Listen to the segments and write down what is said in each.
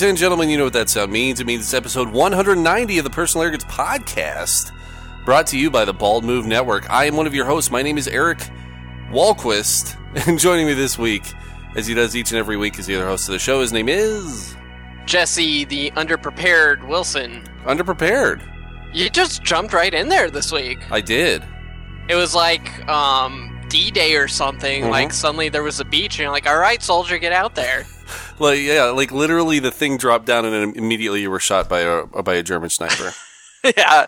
Ladies and gentlemen, you know what that sound means. It means it's episode 190 of the Personal Arrogance Podcast, brought to you by the Bald Move Network. I am one of your hosts. My name is Eric Walquist, and joining me this week, as he does each and every week, is the other host of the show. His name is Jesse, the underprepared Wilson. Underprepared. You just jumped right in there this week. I did. It was like um, D Day or something. Mhm. Like suddenly there was a beach, and you're like, "All right, soldier, get out there." Like yeah, like literally the thing dropped down and then immediately you were shot by a by a German sniper. yeah,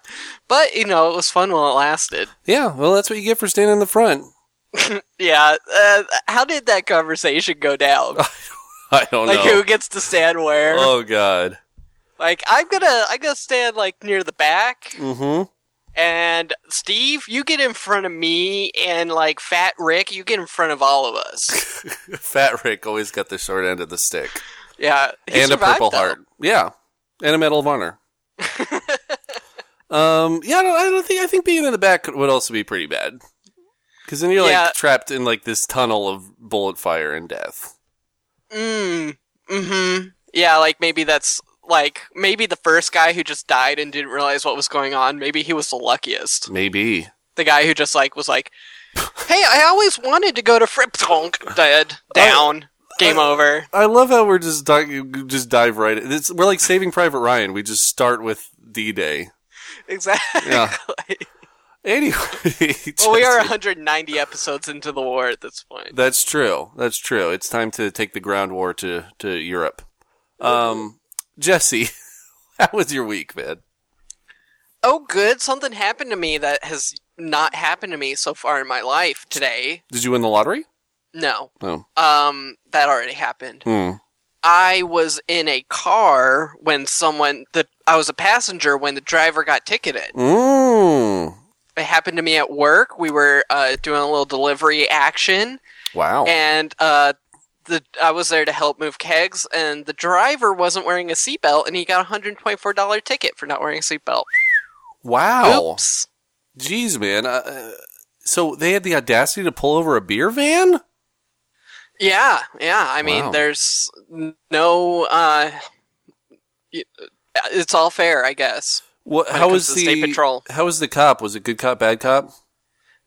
but you know it was fun while it lasted. yeah, well that's what you get for standing in the front. Yeah. Uh, how did that conversation go down? I don't like know. Like who gets to stand where? Oh god. Like I'm gonna I'm gonna stand like near the back, Mm-hmm. And Steve, you get in front of me, and like Fat Rick, you get in front of all of us. Fat Rick always got the short end of the stick. Yeah, and a survived, purple though. heart. Yeah, and a medal of honor. um, yeah, I don't, I don't think I think being in the back would also be pretty bad because then you're like Yeah. trapped in like this tunnel of bullet fire and death. Mm. Mm-hmm. Yeah, like maybe that's like maybe the first guy who just died and didn't realize what was going on. Maybe he was the luckiest. Maybe. The guy who just like was like, "Hey, I always wanted to go to Friptonk." Dead. Down. Game over. I love how we're just di- just dive right. in. It's, we're like Saving Private Ryan. We just start with D Day. Exactly. Yeah. Anyway, well, we are 190 episodes into the war at this point. That's true. That's true. It's time to take the ground war to to Europe. Um, Jesse, how was your week, man? Oh, good. Something happened to me that has not happened to me so far in my life today. Did you win the lottery? No. No. Um, that already happened. Hmm. I was in a car when someone the I was a passenger when the driver got ticketed. Mm. It happened to me at work. We were uh, doing a little delivery action, Wow. and uh, the I was there to help move kegs, and the driver wasn't wearing a seatbelt, and he got a hundred twenty four dollar ticket for not wearing a seatbelt. wow. Oops. Jeez, man. Uh, so they had the audacity to pull over a beer van? Yeah, yeah. I mean, Wow. there's no. Uh, it's all fair, I guess. What? How was the state patrol. How was the cop? Was it good cop, bad cop?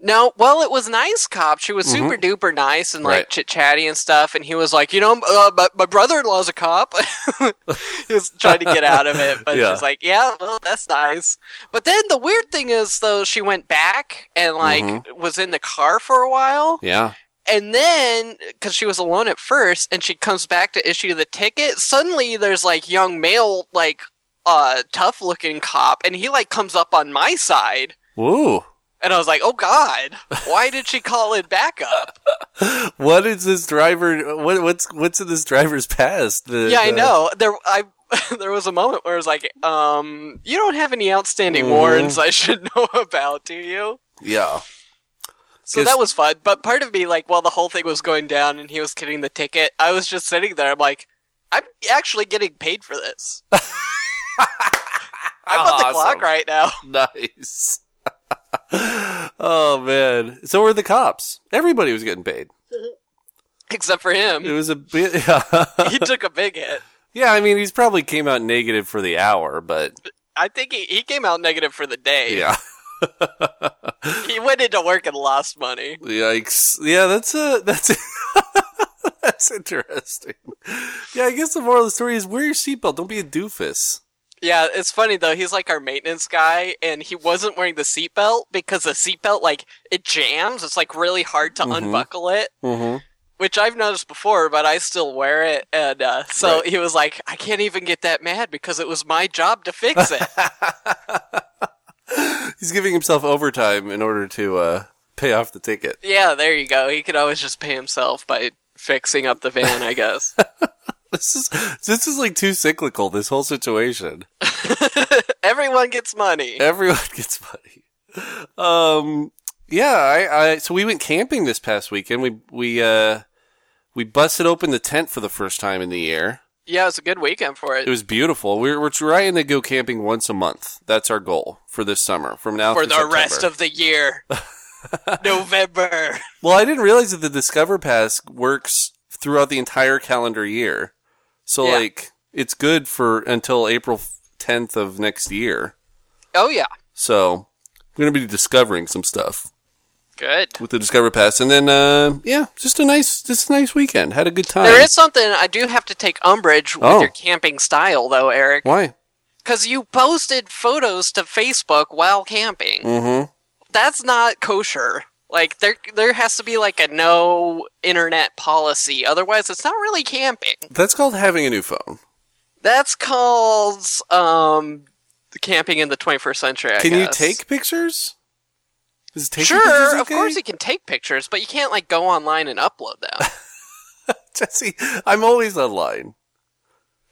No, well, it was nice cop. She was super duper nice and like Right. chit chatty and stuff. And he was like, you know, uh, my, my brother in law's a cop. he was trying to get out of it, but Yeah. she's like, yeah, well, that's nice. But then the weird thing is, though, she went back and like Mm-hmm. was in the car for a while, Yeah. and then because she was alone at first, and she comes back to issue the ticket. Suddenly, there's like young male, like uh, tough looking cop, and he like comes up on my side. Woo. And I was like, "Oh God, why did she call in backup?" What is this driver? What, what's what's in this driver's past? The, yeah, I know. There, I there was a moment where I was like, "Um, you don't have any outstanding Mhm. warrants I should know about, do you?" Yeah. So that was fun. But part of me, like, while the whole thing was going down and he was getting the ticket, I was just sitting there. I'm like, I'm actually getting paid for this. I'm on the clock right now. Nice. oh man. So were the cops. Everybody was getting paid. Except for him. It was a bit. Yeah. He took a big hit. yeah. I mean, he's probably came out negative for the hour, but I think he, he came out negative for the day. yeah. He went into work and lost money. Yikes. Yeah, that's uh that's that's interesting. Yeah, I guess the moral of the story is wear your seatbelt. Don't be a doofus. Yeah, it's funny though. He's like our maintenance guy, and he wasn't wearing the seatbelt because the seatbelt like it jams. It's like really hard to Mhm. unbuckle it, Mm-hmm. which I've noticed before, but I still wear it. And uh, so Right. he was like, "I can't even get that mad because it was my job to fix it." He's giving himself overtime in order to uh, pay off the ticket. yeah, there you go. He could always just pay himself by fixing up the van, I guess. This is this is like too cyclical. This whole situation. Everyone gets money. Everyone gets money. Um, yeah, I, I so we went camping this past weekend. We we uh we busted open the tent for the first time in the year. Yeah, it was a good weekend for It it. was beautiful. We're we're trying to go camping once a month. That's our goal for this summer. From now For the September. rest of the year. November. Well, I didn't realize that the Discover Pass works throughout the entire calendar year. So Yeah. like it's good for until April 10th of next year. Oh yeah, So I'm going to be discovering some stuff good. with the Discover Pass, and then uh, yeah, just a nice, just a nice weekend. Had a good time. There is something I do have to take umbrage with Oh. your camping style, though, Eric. Why? Because you posted photos to Facebook while camping. Mm-hmm. That's not kosher. Like there, there has to be like a no internet policy. Otherwise, it's not really camping. That's called having a new phone. That's called um, camping in the 21st century. I Can you take pictures? Is taking pictures Sure, of course you can take pictures, but you can't like go online and upload them. Jesse, I'm always online.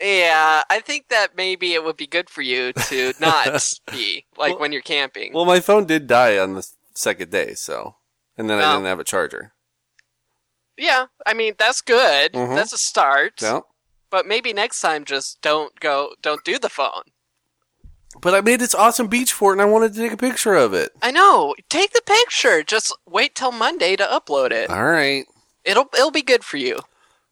yeah, I think that maybe it would be good for you to not be like Well- when you're camping. Well, my phone did die on the second day, so and then I didn't have a charger. yeah, I mean that's good. Mhm. That's a start. No, But maybe next time just don't go don't do the phone. but I made this awesome beach fort, and I wanted to take a picture of it. I know. Take the picture. Just wait till Monday to upload it. All right, It'll it'll be good for you.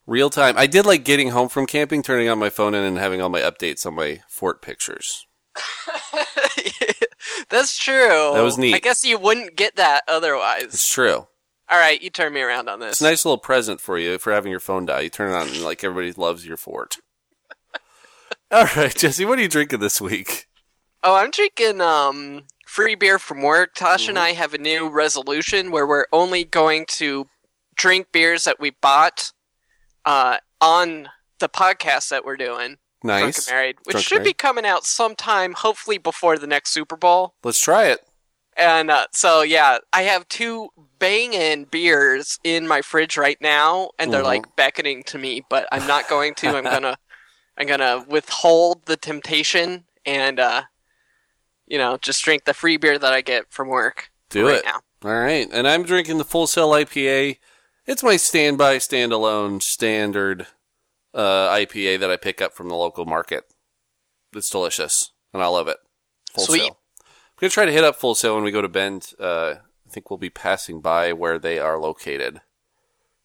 real time. I did like getting home from camping, turning on my phone, and then having all my updates on my fort pictures. That's true. That was neat. I guess you wouldn't get that otherwise. It's true. All right, you turn me around on this. It's a nice little present for you for having your phone die. You turn it on, and like everybody loves your fort. all right, Jesse, what are you drinking this week? Oh, I'm drinking um free beer from work. Tasha and I have a new resolution where we're only going to drink beers that we bought uh, on the podcast that we're doing. Drunk Nice. and Married, which Drunk and should be Married. coming out sometime, hopefully before the next Super Bowl. Let's try it. And uh, so, yeah, I have two banging beers in my fridge right now, and they're Mhm. like beckoning to me, but I'm not going to. I'm gonna, I'm gonna withhold the temptation and, uh, you know, just drink the free beer that I get from work Do right it. now. All right, and I'm drinking the Full Sail IPA. It's my standby, standalone, standard uh, IPA that I pick up from the local market. It's delicious, and I love it. Full Sweet. Sail. I'm gonna try to hit up Full Sail when we go to Bend. Uh, I think we'll be passing by where they are located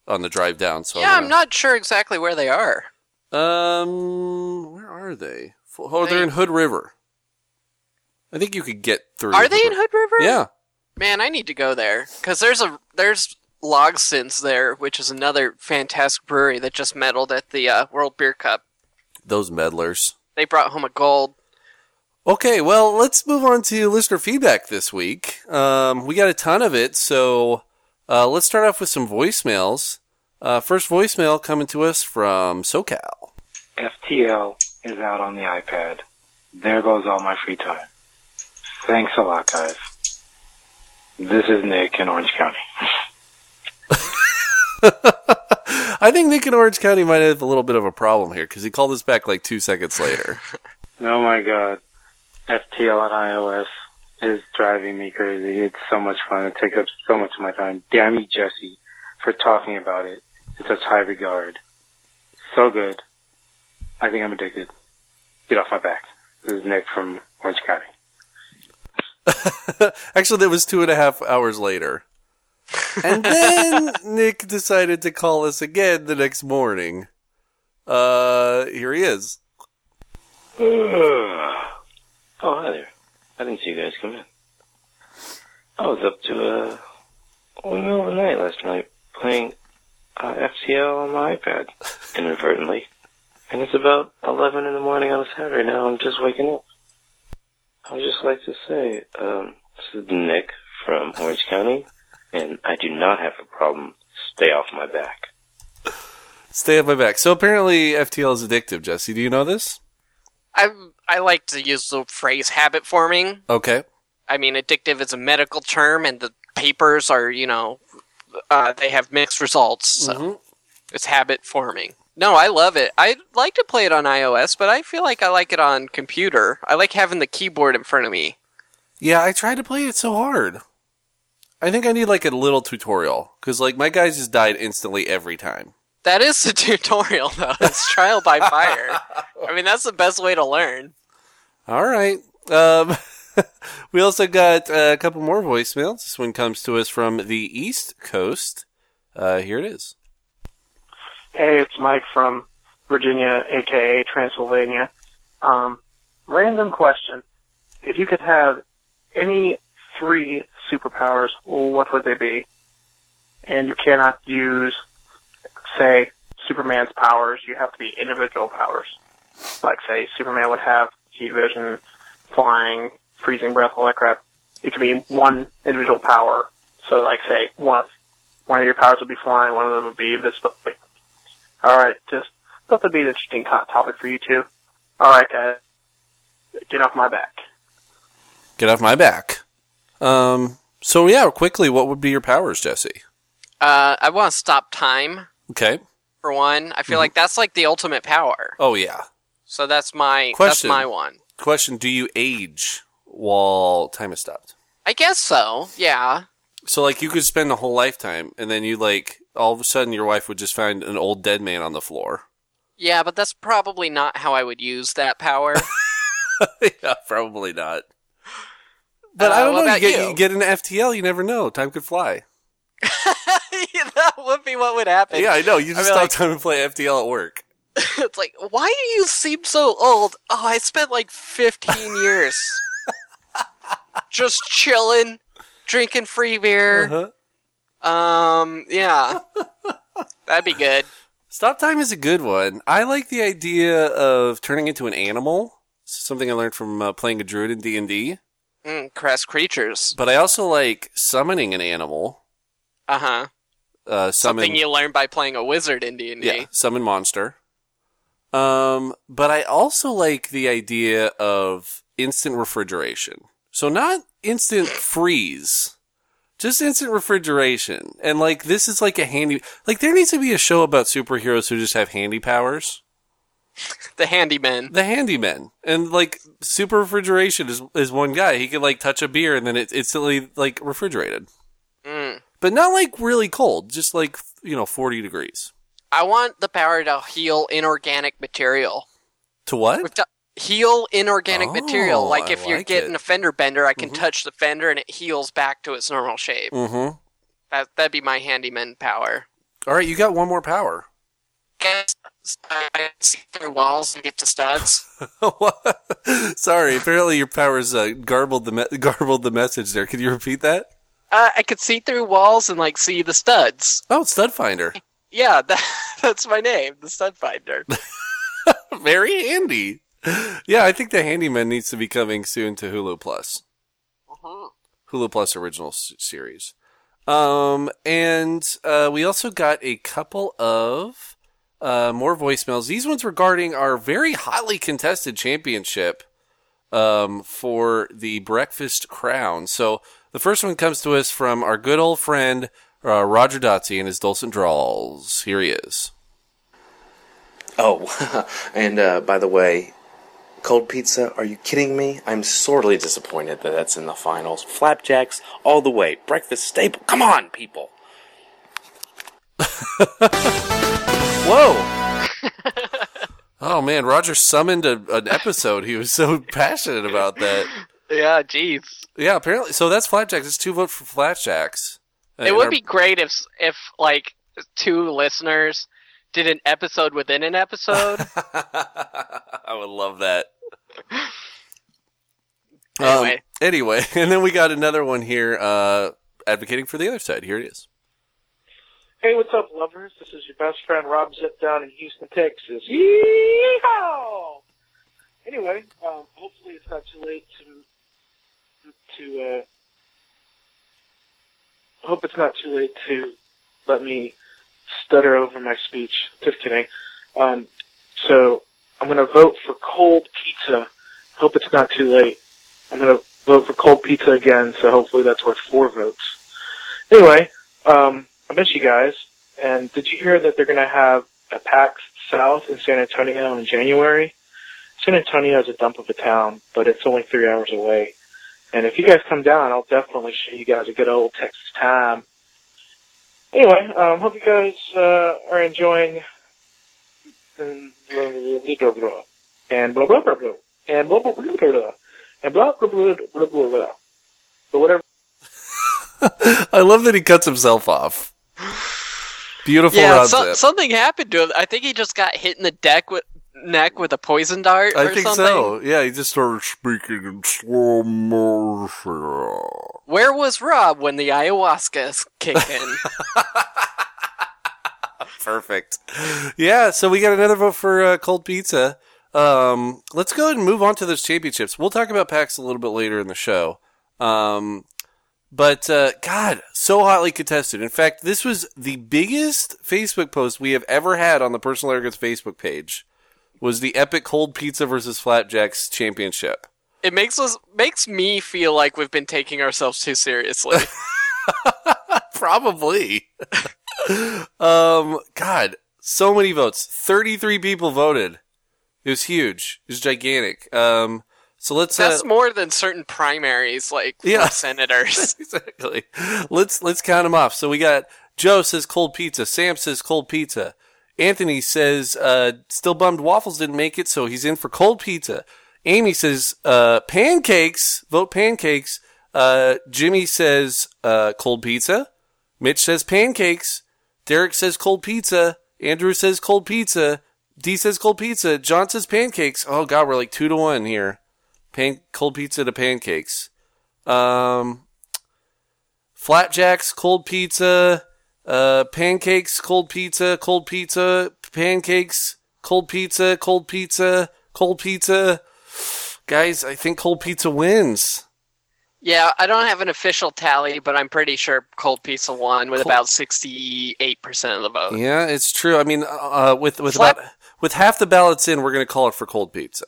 on the drive down. So yeah, I'm gonna- not sure exactly where they are. Um, where are they? Oh, they're in Hood River. I think you could get through. Are they in Hood River? Yeah. Man, I need to go there because there's a there's Logsdon there, which is another fantastic brewery that just medaled at the uh, World Beer Cup. Those meddlers. They brought home a gold. Okay, well, let's move on to listener feedback this week. Um, we got a ton of it, so uh, let's start off with some voicemails. Uh, first voicemail coming to us from SoCal. FTL is out on the iPad. There goes all my free time. Thanks a lot, guys. This is Nick in Orange County. I think Nick in Orange County might have a little bit of a problem here because he called us back like two seconds later. Oh my god. FTL on iOS is driving me crazy. It's so much fun. It takes up so much of my time. Damn you, Jesse, for talking about it in such high regard. So good. I think I'm addicted. Get off my back. This is Nick from Orange County. Actually, that was two and a half hours later. And then Nick decided to call us again the next morning. Uh, here he is. oh, hi there. I didn't see you guys come in. I was up to, uh, in middle of the night last night playing uh, FTL on my iPad inadvertently. And it's about 11 in the morning on a Saturday now. I'm just waking up. I would just like to say, um, this is Nick from Orange County, and I do not have a problem. Stay off my back. Stay off my back. So apparently FTL is addictive, Jesse. Do you know this? I I like to use the phrase habit forming. Okay. I mean, addictive is a medical term, and the papers are, you know, uh, they have mixed results. So Mhm. it's habit forming. No, I love it. I like to play it on iOS, but I feel like I like it on computer. I like having the keyboard in front of me. Yeah, I tried to play it so hard. I think I need like a little tutorial because like my guys just died instantly every time. That is the tutorial, though. It's trial by fire. I mean, that's the best way to learn. All right. Um, we also got uh, a couple more voicemails. This one comes to us from the East Coast. Uh, here it is. Hey, it's Mike from Virginia, aka Transylvania. Um, random question: If you could have any three superpowers, what would they be? And you cannot use, say, Superman's powers. You have to be individual powers. Like, say, Superman would have heat vision, flying, freezing breath, all that crap. It could be one individual power. So, like, say, one one of your powers would be flying, one of them would be invisibility. All right, just thought that'd be an interesting topic for you two. All right, guys, get off my back. Get off my back. Um. So yeah, quickly, what would be your powers, Jesse? Uh, I want to stop time Okay. for one. I Mm-hmm. feel like that's like the ultimate power. Oh yeah. So that's my Question. that's my one. Question: Do you age while time is stopped? I guess so. Yeah. So like you could spend a whole lifetime, and then you like all of a sudden your wife would just find an old dead man on the floor. Yeah, but that's probably not how I would use that power. yeah, probably not. But Uh, I don't know. You get, you? you get an FTL, you never know. Time could fly. that would be what would happen. Yeah, I know. You I just mean, stop like- time and play FTL at work. it's like, why do you seem so old? Oh, I spent like 15 years just chilling, drinking free beer. Uh-huh. Um, yeah. That'd be good. Stop time is a good one. I like the idea of turning into an animal. Something I learned from uh, playing a druid in D and D. Mm, caress creatures. But I also like summoning an animal. Uh huh. Uh, summon, Something you learn by playing a wizard in D and yeah, D. summon monster. Um, but I also like the idea of instant refrigeration. So not instant freeze, just instant refrigeration. And like this is like a handy. Like there needs to be a show about superheroes who just have handy powers. The handyman. the handyman and like super refrigeration is is one guy he can like touch a beer and then it, it's instantly like refrigerated Mm. but not like really cold just like you know 40 degrees I want the power to heal inorganic material. to what the- heal inorganic Oh, material. Like I if you're like getting it. a fender bender, I can Mhm. touch the fender and it heals back to its normal shape. mm-hmm That that'd be my handyman power. all right you got one more power Guess I can see through walls and get to studs. sorry apparently your powers uh, garbled the me- garbled the message there could you repeat that Uh, I could see through walls and like see the studs. oh stud finder Yeah, that, that's my name, the stud finder. very handy yeah i think the handyman needs to be coming soon to hulu plus Mhm. Hulu Plus original s- series. Um, and uh, we also got a couple of uh, more voicemails. These ones regarding our very hotly contested championship um, for the Breakfast Crown. So the first one comes to us from our good old friend uh, Roger Dotsie and his dulcet drawls. Here he is. Oh, and uh, by the way, cold pizza, are you kidding me? I'm sorely disappointed that that's in the finals. Flapjacks all the way. Breakfast staple. Come on, people. Whoa! oh man, Roger summoned a, an episode. He was so passionate about that. Yeah, jeez. Yeah, apparently. So that's Flapjacks. It's two votes for Flapjacks. It would be great if if like two listeners did an episode within an episode. I would love that. Anyway. Um, anyway, and then we got another one here uh, advocating for the other side. Here it is. Hey, what's up, lovers? This is your best friend Rob Zip down in Houston, Texas. Yeehaw! Anyway, um, hopefully it's not too late to to. Uh, hope it's not too late to let me stutter over my speech. Just kidding. Um, so I'm gonna vote for cold pizza. Hope it's not too late. I'm gonna vote for cold pizza again. So hopefully that's worth four votes. Anyway, um, I miss you guys. And did you hear that they're going to have a PAX South in San Antonio in January? San Antonio is a dump of a town, but it's only three hours away. And if you guys come down, I'll definitely show you guys a good old Texas time. Anyway, um, hope you guys uh, are enjoying and blah blah blah and blah blah blah blah and blah blah blah blah blah blah blah blah blah blah blah. But whatever. I love that he cuts himself off. Beautiful yeah, run so, zip. something happened to him. I think he just got hit in the deck with neck with a poison dart I or think something. so. Yeah, he just started speaking in slow motion. Where was Rob when the ayahuasca kicked in? Perfect. Yeah, so we got another vote for uh, cold pizza. Um, let's go ahead and move on to those championships. We'll talk about PAX a little bit later in the show. Um, but uh, God, so hotly contested. In fact, this was the biggest Facebook post we have ever had on the Personal Arrogance Facebook page. Was the epic cold pizza versus flapjacks championship? it makes us makes me feel like we've been taking ourselves too seriously. Probably. um, God, so many votes. 33 people voted. It was huge. It was gigantic. Um, so let's, uh, That's more than certain primaries, like Yeah. senators. exactly. Let's, let's count them off. So we got Joe says cold pizza. Sam says cold pizza. Anthony says, uh, still bummed waffles didn't make it, so he's in for cold pizza. Amy says, uh, pancakes. Vote pancakes. Uh, Jimmy says, uh, cold pizza. Mitch says pancakes. Derek says cold pizza. Andrew says cold pizza. D says cold pizza. John says pancakes. Oh god, we're like two to one here. Pan- cold pizza to pancakes. Um, flapjacks, cold pizza, uh, pancakes, cold pizza, cold pizza, pancakes, cold pizza, cold pizza, cold pizza. Guys, I think cold pizza wins. yeah, I don't have an official tally, but I'm pretty sure Cold Pizza won with Cold- about sixty-eight percent of the vote. Yeah, it's true. I mean, uh, with with Flap- about with half the ballots in, we're going to call it for cold pizza.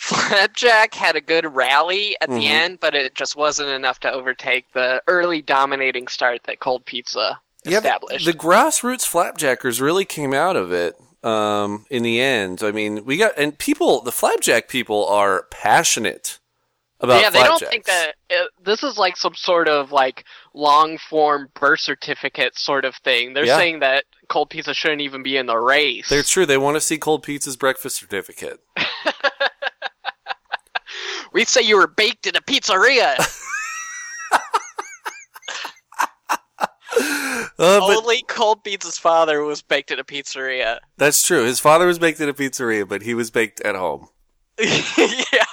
Flapjack had a good rally at Mhm. the end, but it just wasn't enough to overtake the early dominating start that Cold Pizza Yeah, the, established. the grassroots flapjackers really came out of it um, in the end. I mean, we got and people, the flapjack people are passionate about yeah, they don't think that uh this is like some sort of like long form birth certificate sort of thing. They're Yeah. saying that Cold Pizza shouldn't even be in the race. They're true. They want to see cold pizza's breakfast certificate. we say you were baked in a pizzeria. Uh, but Only Cold Pizza's father was baked in a pizzeria. that's true. His father was baked in a pizzeria, but he was baked at home yeah.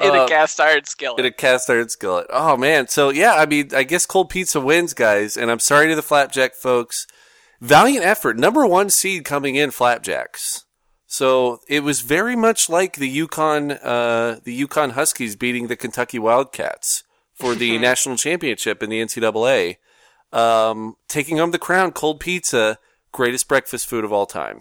in Uh, a cast iron skillet. in a cast iron skillet. Oh man. So yeah, I mean, I guess cold pizza wins, guys. And I'm sorry to the flapjack folks. Valiant effort. Number one seed coming in flapjacks. So it was very much like the UConn, uh, the UConn Huskies beating the Kentucky Wildcats for the national championship in the NCAA. Um, taking home the crown, cold pizza, greatest breakfast food of all time.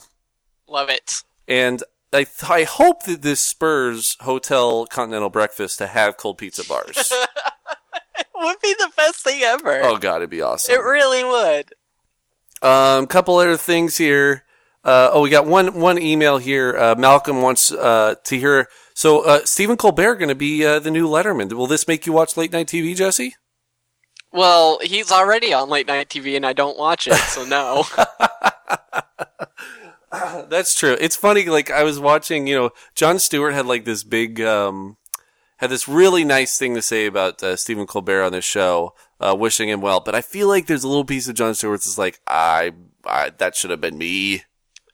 Love it. And I, th- I hope that this spurs Hotel Continental Breakfast to have cold pizza bars. It would be the best thing ever. oh god, it'd be awesome. it really would. Um, couple other things here. Uh, oh, we got one one email here. Uh, Malcolm wants uh, to hear. So, uh, Stephen Colbert going to be uh, the new Letterman. Will this make you watch late night TV, Jesse? Well, he's already on late night TV and I don't watch it, so no. That's true. It's funny. Like I was watching. You know, Jon Stewart had like this big, um, had this really nice thing to say about uh, Stephen Colbert on this show, uh, wishing him well. But I feel like there's a little piece of Jon Stewart's is like, I, I that should have been me.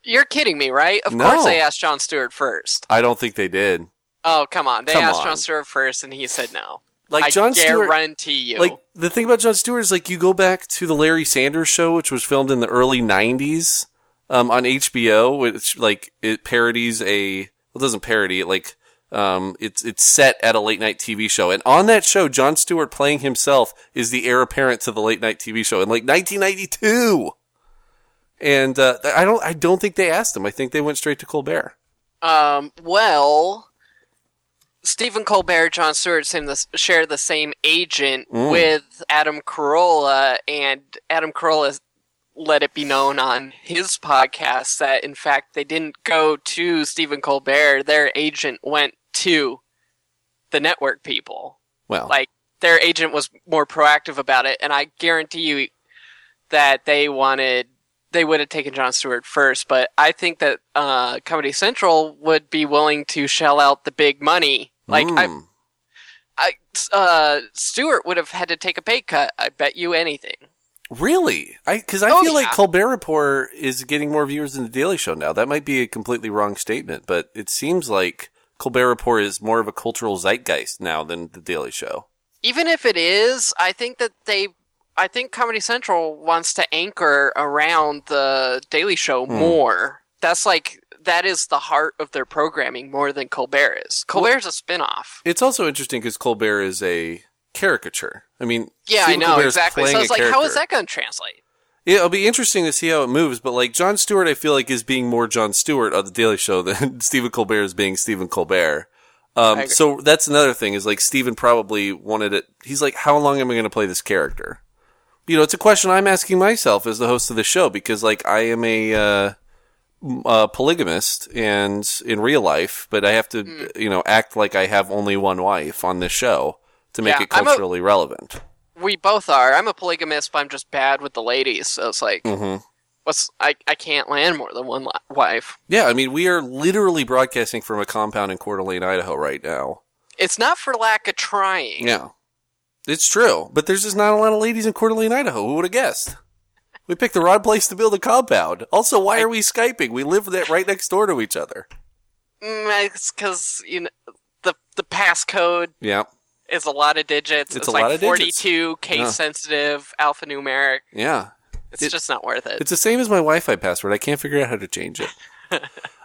You're kidding me, right? Of No. course they asked Jon Stewart first. I don't think they did. Oh, come on. They Come asked on. Jon Stewart first and he said no. Like I Jon Stewart. guarantee you. Like the thing about Jon Stewart is like you go back to the Larry Sanders show, which was filmed in the early '90s um, on HBO, which like it parodies a well, it doesn't parody it like um, it's it's set at a late night TV show, and on that show, Jon Stewart playing himself is the heir apparent to the late night TV show in like 1992. And uh, I don't I don't think they asked him. I think they went straight to Colbert. Um, well, Stephen Colbert, John Stewart share the same agent Mm. with Adam Carolla, and Adam Carolla let it be known on his podcast that, in fact, they didn't go to Stephen Colbert. Their agent went to the network people. Well, Like, their agent was more proactive about it, and I guarantee you that they wanted they would have taken Jon Stewart first, but I think that uh, Comedy Central would be willing to shell out the big money. Like I, mm. I, uh, Stewart would have had to take a pay cut. I bet you anything. Really? I because I Oh, feel like. Colbert Report is getting more viewers than the Daily Show now. That might be a completely wrong statement, but it seems like Colbert Report is more of a cultural zeitgeist now than the Daily Show. Even if it is, I think that they, I think Comedy Central wants to anchor around the Daily Show Hmm. more. That's like that is the heart of their programming more than Colbert is. Colbert's a spin-off. It's also interesting because Colbert is a caricature. I mean, Yeah, Stephen I know Colbert's exactly. So it's a like, how is that going to translate? It'll be interesting to see how it moves. But like Jon Stewart, I feel like is being more Jon Stewart of the Daily Show than Stephen Colbert is being Stephen Colbert. Um, so that's another thing is like Stephen probably wanted it. He's like, how long am I going to play this character? You know, it's a question I'm asking myself as the host of the show because like I am a, uh, uh, polygamist and in real life, but I have to, Hmm. you know, act like I have only one wife on this show to make Yeah, it I'm a- culturally relevant. We both are. I'm a polygamist, but I'm just bad with the ladies. So it's like, Mm-hmm. what's I? I can't land more than one li- wife. Yeah, I mean, we are literally broadcasting from a compound in Coeur d'Alene, Idaho right now. It's not for lack of trying. Yeah. It's true, but there's just not a lot of ladies in Coeur d'Alene, Idaho. Who would have guessed? We picked the wrong place to build a compound. Also, why are we Skyping? We live that right next door to each other. Mm, it's because you know the the passcode Yeah. is a lot of digits. It's It's, a like lot of digits. 42 case Yeah. sensitive alphanumeric. Yeah. It's It- just not worth it. It's the same as my Wi-Fi password. I can't figure out how to change it.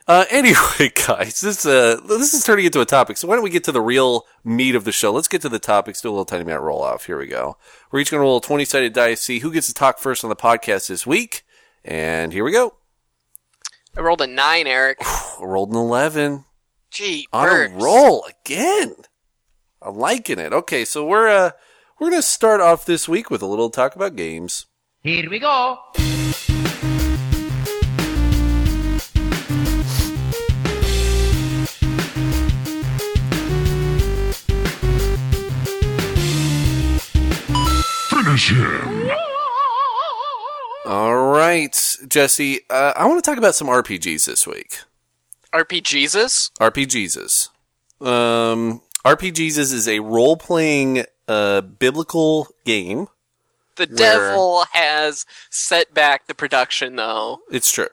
uh, anyway, guys, this uh, this is turning into a topic. So why don't we get to the real meat of the show? Let's get to the topics. Do a little tiny minute roll off. Here we go. We're each going to roll a twenty sided dice. See who gets to talk first on the podcast this week. And here we go. I rolled a nine, Eric. I rolled an eleven Gee, on birds. a roll again. I'm liking it. Okay, so we're uh we're gonna start off this week with a little talk about games. Here we go. All right, Jesse. Uh, I want to talk about some RPGs this week. RPGesus? RPGs. Um, RPGs is a role playing uh, biblical game. The Where- devil has set back the production, though. It's true.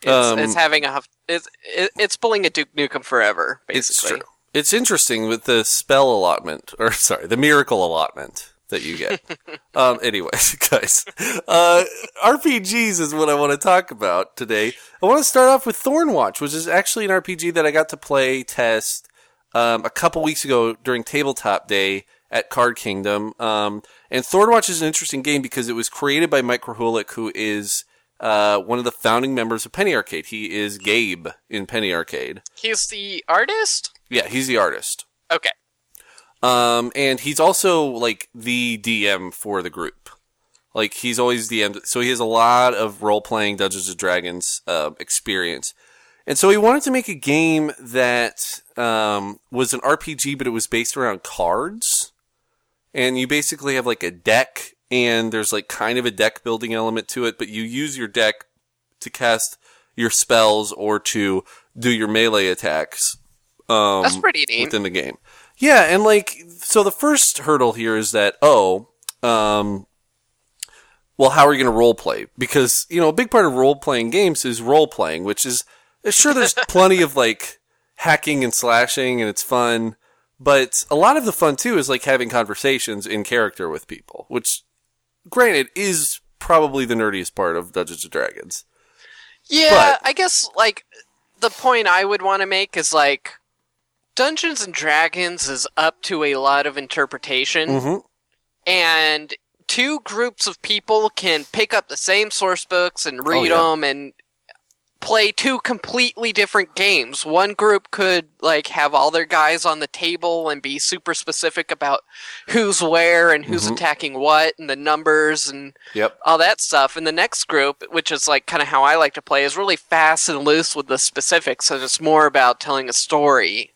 It's, Um, it's having a. huff- It's, it's pulling a Duke Nukem forever, Basically, It's true. It's interesting with the spell allotment, or sorry, the miracle allotment that you get. um, anyways, guys, uh, RPGs is what I want to talk about today. I want to start off with Thornwatch, which is actually an RPG that I got to play test um, a couple weeks ago during Tabletop Day at Card Kingdom. Um, and Thornwatch is an interesting game because it was created by Mike Krahulik, who is uh, one of the founding members of Penny Arcade. He is Gabe in Penny Arcade. He's the artist? Yeah, he's the artist. Okay. Um, and he's also like the DM for the group. Like he's always DM, so he has a lot of role playing Dungeons and Dragons uh, experience. And so he wanted to make a game that um, was an RPG, but it was based around cards. And you basically have like a deck, and there's like kind of a deck building element to it, but you use your deck to cast your spells or to do your melee attacks. Um, That's pretty neat. within the game. Yeah, and like so the first hurdle here is that oh, um well how are you going to role play? Because, you know, a big part of role playing games is role playing, which is sure there's plenty of like hacking and slashing and it's fun, but a lot of the fun too is like having conversations in character with people, which granted is probably the nerdiest part of Dungeons and Dragons. Yeah, But- I guess like the point I would want to make is like Dungeons and Dragons is up to a lot of interpretation, Mhm. and two groups of people can pick up the same source books and read Oh, yeah. them and play two completely different games. One group could like have all their guys on the table and be super specific about who's where and who's Mhm. attacking what and the numbers and Yep. all that stuff. And the next group, which is like kind of how I like to play, is really fast and loose with the specifics, So it's more about telling a story.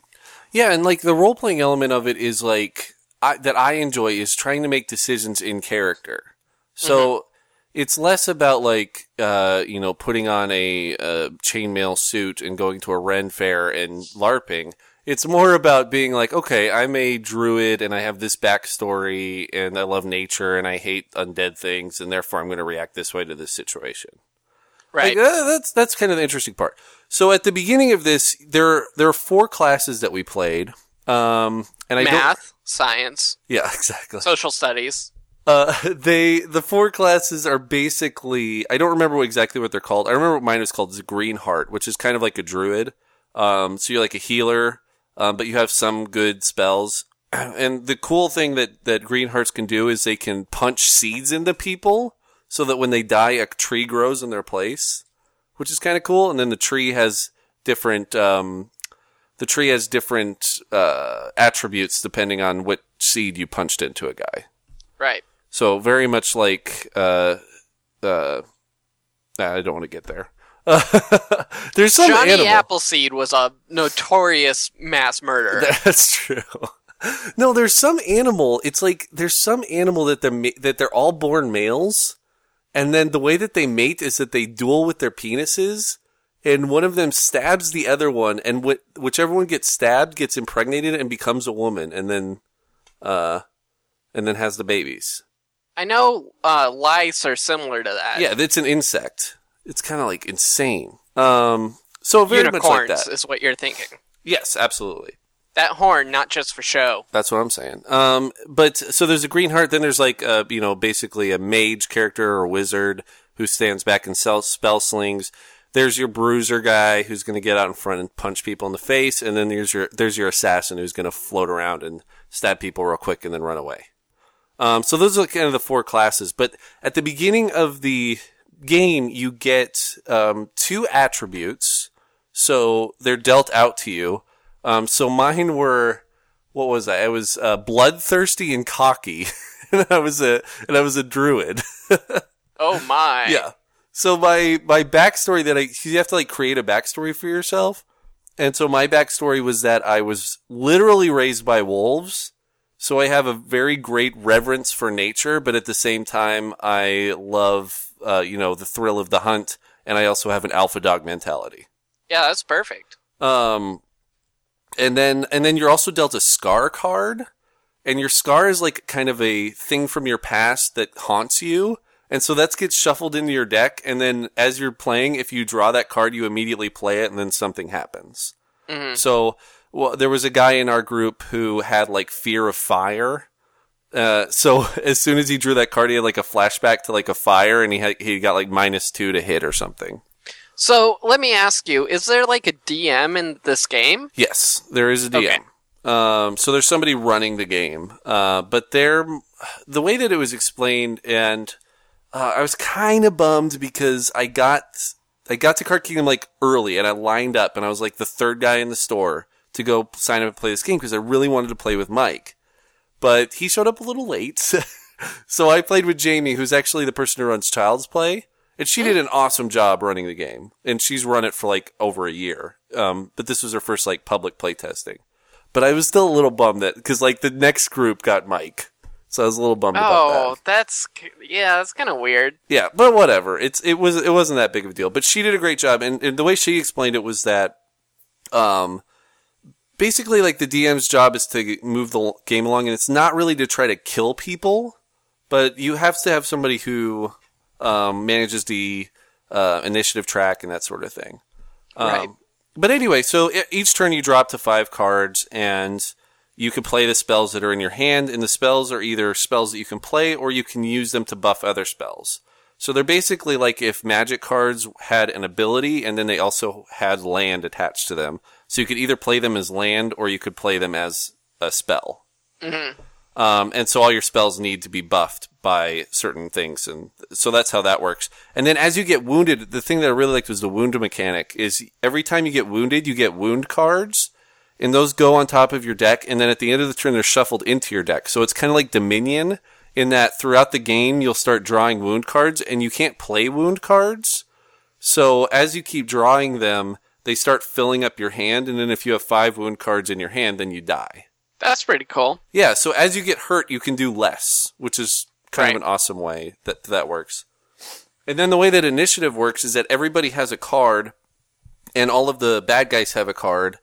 Yeah, and like the role playing element of it is like I, that I enjoy is trying to make decisions in character. So it's less about like uh, you know putting on a, uh chainmail suit and going to a Ren fair and larping. It's more about being like, okay, I'm a druid and I have this backstory and I love nature and I hate undead things and therefore I'm going to react this way to this situation. Right. Like, uh, that's that's kind of the interesting part. So at the beginning of this, there there are four classes that we played, um, and I don't. Math, science, Yeah, exactly. social studies. Uh, they the four classes are basically I don't remember what, exactly what they're called. I remember what mine was called. It's Green Heart, which is kind of like a druid. Um, so you're like a healer, um, but you have some good spells. And the cool thing that that Green Hearts can do is they can punch seeds into people, so that when they die, a tree grows in their place, which is kind of cool. And then the tree has different um, the tree has different uh, attributes depending on what seed you punched into a guy. Right. So very much like uh, uh, I don't want to get there. there's some Johnny animal. Appleseed was a notorious mass murderer. That's true. No, there's some animal. It's like there's some animal that they're that they're all born males, and then the way that they mate is that they duel with their penises, and one of them stabs the other one, and wh- whichever one gets stabbed gets impregnated and becomes a woman, and then, uh, and then has the babies. I know uh, lice are similar to that. Yeah, it's an insect. It's kind of like insane. Um, so very much like that. is what you're thinking. Yes, absolutely. That horn, not just for show. That's what I'm saying. Um, but so there's a green heart. Then there's like, uh, you know, basically a mage character or wizard who stands back and sells spell slings. There's your bruiser guy who's going to get out in front and punch people in the face, and then there's your there's your assassin who's going to float around and stab people real quick and then run away. Um, so those are kind of the four classes. But at the beginning of the game, you get um, two attributes. So they're dealt out to you. Um, so mine were what was I? I was uh, bloodthirsty and cocky, and I was a and I was a druid. Oh my. yeah. So my my backstory that I you have to like create a backstory for yourself, and so my backstory was that I was literally raised by wolves. So I have a very great reverence for nature, but at the same time, I love uh, you know the thrill of the hunt, and I also have an alpha dog mentality. Yeah, that's perfect. Um, and then and then you're also dealt a scar card, and your scar is like kind of a thing from your past that haunts you, and so that gets shuffled into your deck. And then as you're playing, if you draw that card, you immediately play it, and then something happens. So well, there was a guy in our group who had like fear of fire. Uh, so as soon as he drew that card, he had like a flashback to like a fire, and he had he got like minus two to hit or something. So let me ask you: Is there like a DM in this game? Yes, there is a DM. Um, so there's somebody running the game, uh, but they're the way that it was explained, and uh, I was kind of bummed because I got I got to Card Kingdom like early, and I lined up, and I was like the third guy in the store to go sign up and play this game because I really wanted to play with Mike, but he showed up a little late, so I played with Jamie, who's actually the person who runs Child's Play. And she did an awesome job running the game, and she's run it for like over a year. Um, but this was her first like public playtesting. But I was still a little bummed that because like the next group got Mike, so I was a little bummed about Oh, that. that's yeah, that's kind of weird. Yeah, but whatever. It's it was it wasn't that big of a deal. But she did a great job, and, and the way she explained it was that, um, basically like the DM's job is to move the game along, and it's not really to try to kill people, but you have to have somebody who um, manages the uh, initiative track and that sort of thing. Um, Right. But anyway, so each turn you drop to five cards, and you can play the spells that are in your hand, and the spells are either spells that you can play or you can use them to buff other spells. So they're basically like if magic cards had an ability and then they also had land attached to them. So you could either play them as land or you could play them as a spell. Um, and so all your spells need to be buffed by certain things. And so that's how that works. And then as you get wounded, the thing that I really liked was the wound mechanic is every time you get wounded, you get wound cards and those go on top of your deck. And then at the end of the turn, they're shuffled into your deck. So it's kind of like Dominion in that throughout the game, you'll start drawing wound cards and you can't play wound cards. So as you keep drawing them, they start filling up your hand. And then if you have five wound cards in your hand, then you die. That's pretty cool. Yeah, so as you get hurt, you can do less, which is kind Right. of an awesome way that that works. And then the way that initiative works is that everybody has a card, and all of the bad guys have a card,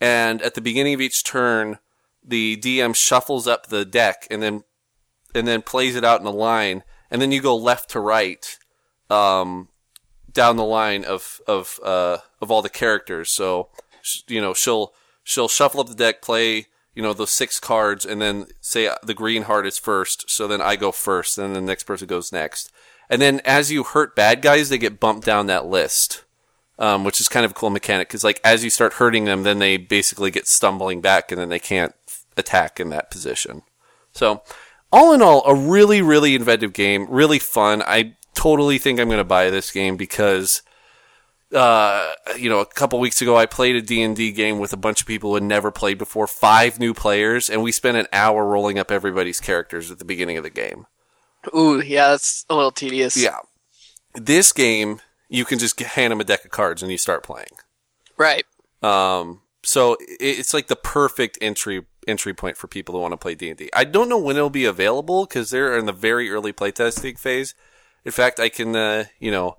and at the beginning of each turn, the DM shuffles up the deck and then and then plays it out in a line, and then you go left to right, um, down the line of of uh, of all the characters. So sh- you know she'll she'll shuffle up the deck, play you know those six cards, and then say uh, the green heart is first. So then I go first, and then the next person goes next. And then as you hurt bad guys, they get bumped down that list, um, which is kind of a cool mechanic because like as you start hurting them, then they basically get stumbling back, and then they can't attack in that position. So all in all, a really really inventive game, really fun. I totally think I'm going to buy this game because uh, you know, a couple weeks ago, I played a D&D game with a bunch of people who had never played before, five new players, and we spent an hour rolling up everybody's characters at the beginning of the game. Ooh, yeah, that's a little tedious. Yeah. This game, you can just hand them a deck of cards and you start playing. Right. Um, so it's like the perfect entry entry point for people who want to play D&D. I don't know when it'll be available because they're in the very early playtesting phase. In fact, I can, uh, you know,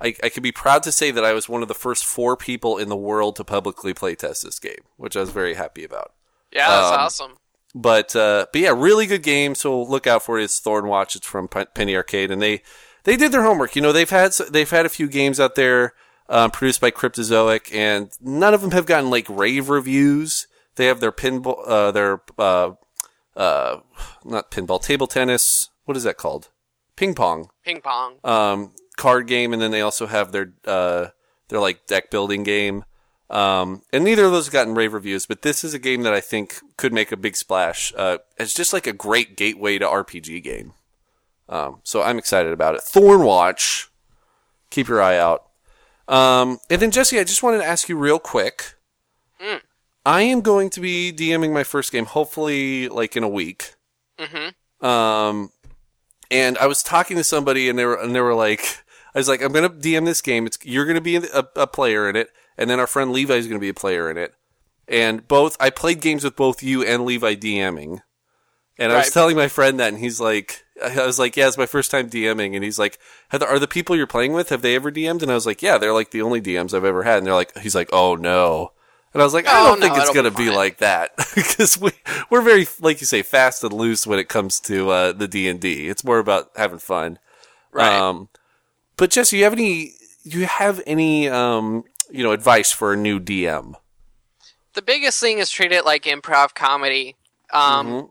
I, I can be proud to say that I was one of the first four people in the world to publicly playtest this game, which I was very happy about. Yeah, that's Um, awesome. But uh, but yeah, really good game. So look out for it. It's Thornwatch. It's from Penny Arcade, and they they did their homework. You know, they've had they've had a few games out there um, produced by Cryptozoic, and none of them have gotten like rave reviews. They have their pinball, uh, their uh, uh, not pinball, table tennis. What is that called? Ping pong Ping pong. um, card game, and then they also have their uh, their like deck building game. Um, and neither of those have gotten rave reviews, but this is a game that I think could make a big splash. Uh, it's just like a great gateway to RPG game. Um, so I'm excited about it. Thornwatch, keep your eye out. Um, and then Jesse, I just wanted to ask you real quick. I am going to be DMing my first game, hopefully like in a week. Mm-hmm. Um, and I was talking to somebody, and they were and they were like, I was like, I'm gonna DM this game. It's you're gonna be a, a player in it, and then our friend Levi is gonna be a player in it. And both I played games with both you and Levi DMing, and I was Right. telling my friend that, and he's like, I was like, yeah, it's my first time DMing, and he's like, are the, are the people you're playing with have they ever DM'd? And I was like, yeah, they're like the only DMs I've ever had. And they're like, he's like, oh no. And I was like, I Oh, don't no, think it's it'll gonna be be fine. like that because we we're very like you say fast and loose when it comes to uh, the D and D. It's more about having fun. Right. Um, but Jesse, you have any? Do you have any? Um, you know, advice for a new DM? the biggest thing is treat it like improv comedy. Um, Mhm.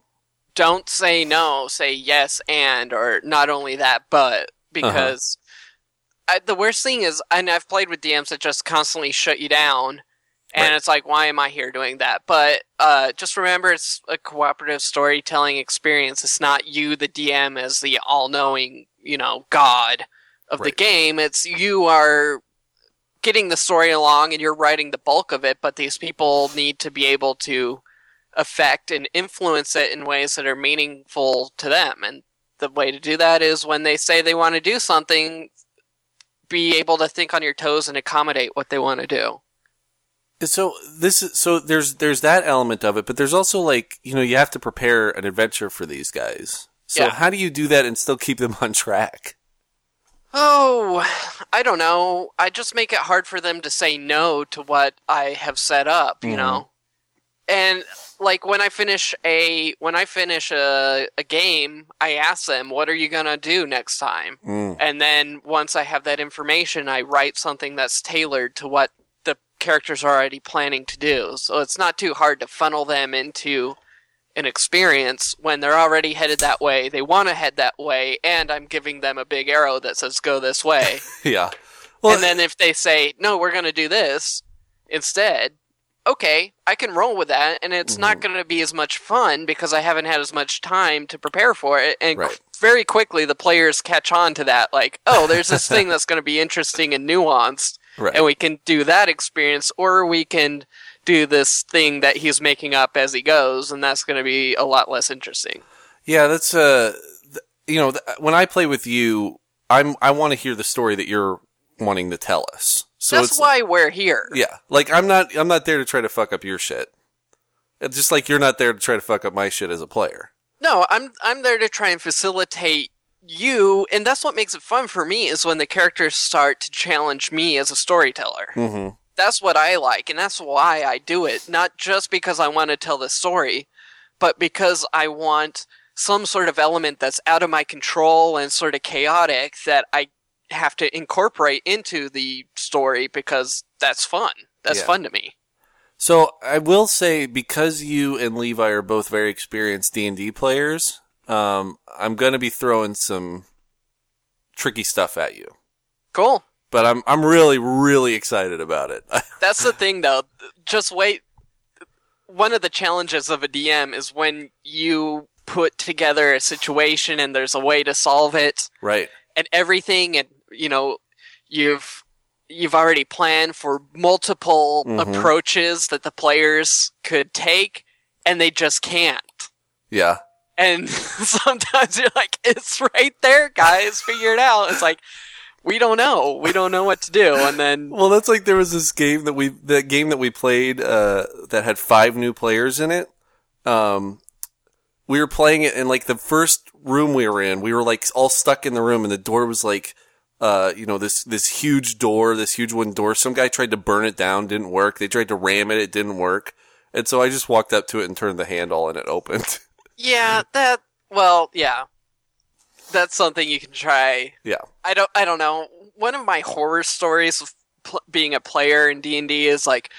Don't say no, say yes and, or not only that, but because I, the worst thing is, and I've played with DMs that just constantly shut you down, and Right. it's like, why am I here doing that? But uh, just remember, it's a cooperative storytelling experience. It's not you, the DM, as the all-knowing, you know, god of the Right. game. It's you are getting the story along and you're writing the bulk of it, but these people need to be able to affect and influence it in ways that are meaningful to them. And the way to do that is when they say they want to do something, be able to think on your toes and accommodate what they want to do. So this is so there's there's that element of it, but there's also like you know you have to prepare an adventure for these guys. So Yeah. how do you do that and still keep them on track? Oh, I don't know. I just make it hard for them to say no to what I have set up, you know. And like when I finish a when I finish a, a game, I ask them, "What are you gonna do next time?" Mm. And then once I have that information, I write something that's tailored to what the characters are already planning to do. So it's not too hard to funnel them into an experience when they're already headed that way. They want to head that way, and I'm giving them a big arrow that says "Go this way." Yeah. Well, and then if they say, "No, we're going to do this instead," okay, I can roll with that, and it's not Mm-hmm. going to be as much fun because I haven't had as much time to prepare for it. And Right. qu- very quickly, the players catch on to that, like, "Oh, there's this thing that's going to be interesting and nuanced." right. and we can do that experience, or we can do this thing that he's making up as he goes, and that's going to be a lot less interesting. Yeah, that's uh, th- you know, th- when I play with you, I'm I want to hear the story that you're wanting to tell us. So that's why we're here. yeah, like I'm not I'm not there to try to fuck up your shit. It's just like you're not there to try to fuck up my shit as a player. No, I'm I'm there to try and facilitate you, and that's what makes it fun for me is when the characters start to challenge me as a storyteller. Mm-hmm. That's what I like, and that's why I do it. Not just because I want to tell the story, but because I want some sort of element that's out of my control and sort of chaotic that I have to incorporate into the story because that's fun. That's Yeah. fun to me. So I will say because you and Levi are both very experienced D and D players, um, I'm going to be throwing some tricky stuff at you. Cool. But I'm I'm really really excited about it. That's the thing, though. Just wait. One of the challenges of a DM is when you put together a situation and there's a way to solve it, right. and everything, and you know, you've you've already planned for multiple Mhm. approaches that the players could take, and they just can't. Yeah. And sometimes you're like, "It's right there, guys. Figure it out." It's like. We don't know. We don't know what to do, and then Well, that's like there was this game that we that game that we played uh, that had five new players in it. Um, we were playing it in like the first room we were in. We were like all stuck in the room, and the door was like, uh, you know, this this huge door, this huge wooden door. Some guy tried to burn it down, didn't work. They tried to ram it, it didn't work. And so I just walked up to it and turned the handle, and it opened. Yeah, that. Well, yeah, that's something you can try. yeah. I don't. I don't know. One of my horror stories of pl- being a player in D and D is like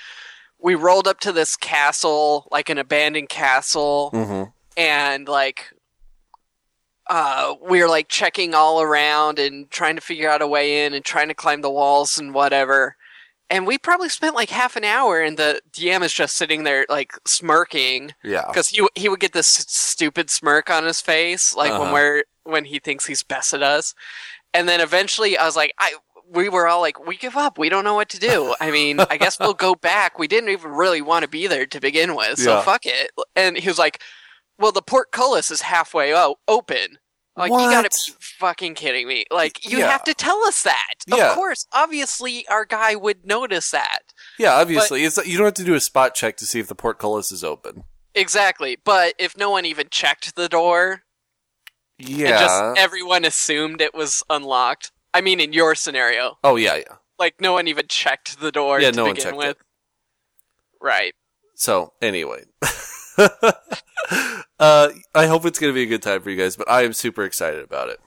we rolled up to this castle, like an abandoned castle, Mm-hmm. and like uh, we were like checking all around and trying to figure out a way in and trying to climb the walls and whatever. And we probably spent like half an hour, and the DM is just sitting there like smirking Yeah. because he he would get this stupid smirk on his face, like Uh-huh. when we're when he thinks he's best at us, and then eventually I was like, I we were all like, we give up, we don't know what to do. I mean, I guess we'll go back. We didn't even really want to be there to begin with, so Yeah. fuck it. And he was like, well, the portcullis is halfway o- open. Like you gotta be fucking kidding me! Like you Yeah. have to tell us that. Yeah. Of course, obviously, our guy would notice that. Yeah. Obviously, it's you don't have to do a spot check to see if the portcullis is open. Exactly. But if no one even checked the door, Yeah. and just everyone assumed it was unlocked. I mean, in your scenario, oh yeah, yeah. like no one even checked the door Yeah, to no one begin checked with. it. Right. So anyway, uh, I hope it's going to be a good time for you guys. But I am super excited about it.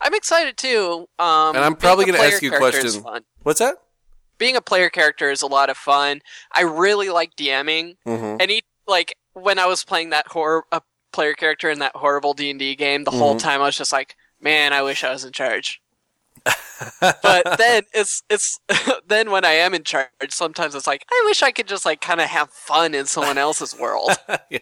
I'm excited too. Um, And I'm probably gonna ask you a character is question. What's that? Being a player character is a lot of fun. I really like DMing. Mm-hmm. Any like when I was playing that horror a player character in that horrible D and D game, the whole Mhm. time I was just like, man, I wish I was in charge. but then it's it's then when I am in charge, sometimes it's like I wish I could just like kind of have fun in someone else's world. yeah,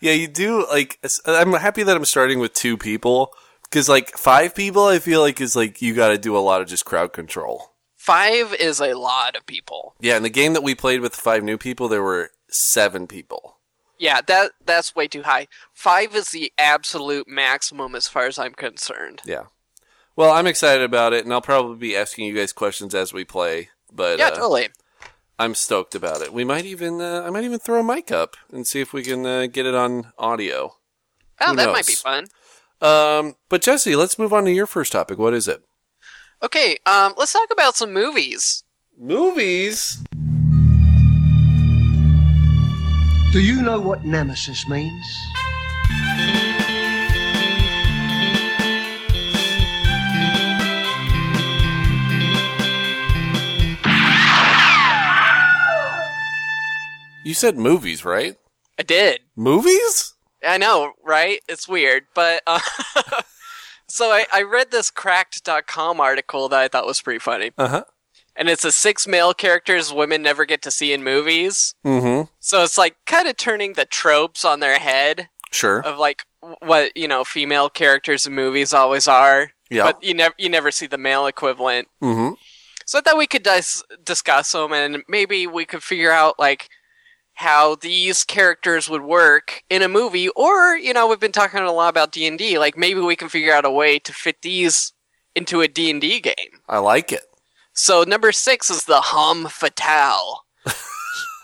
yeah. You do like. I'm happy that I'm starting with two people because like five people, I feel like is like you got to do a lot of just crowd control. Five is a lot of people. Yeah, in the game that we played with five new people, there were seven people. Yeah, that that's way too high. Five is the absolute maximum as far as I'm concerned. Yeah. Well, I'm excited about it, and I'll probably be asking you guys questions as we play. But Yeah, uh, totally. I'm stoked about it. We might even, uh, I might even throw a mic up and see if we can uh, get it on audio. Oh, who that might be fun. Um, but Jesse, let's move on to your first topic. What is it? Okay, um, let's talk about some movies. Movies. Do you know what nemesis means? You said movies, right? I did. Movies? I know, right? It's weird, but uh, so I, I read this cracked.com article that I thought was pretty funny. Uh huh. And it's the six male characters women never get to see in movies. Mm-hmm. So it's like kind of turning the tropes on their head Sure. of like what, you know, female characters in movies always are. Yeah. But you never you never see the male equivalent. mm-hmm. So I thought we could dis- discuss them and maybe we could figure out like how these characters would work in a movie or you know we've been talking a lot about D&D like maybe we can figure out a way to fit these into a D&D game. I like it. So number 6 is the Homme Fatale.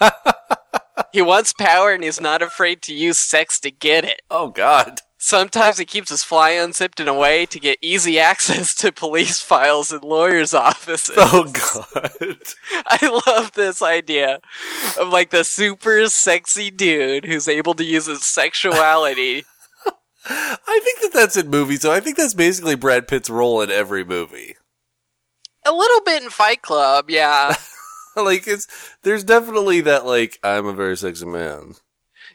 he wants power and he's not afraid to use sex to get it. Oh God. Sometimes he keeps his fly unzipped in a way to get easy access to police files and lawyers' offices. Oh god. I love this idea of like the super sexy dude who's able to use his sexuality. I think that that's in movies, so I think that's basically Brad Pitt's role in every movie. A little bit in Fight Club, yeah. like it's there's definitely that like I'm a very sexy man.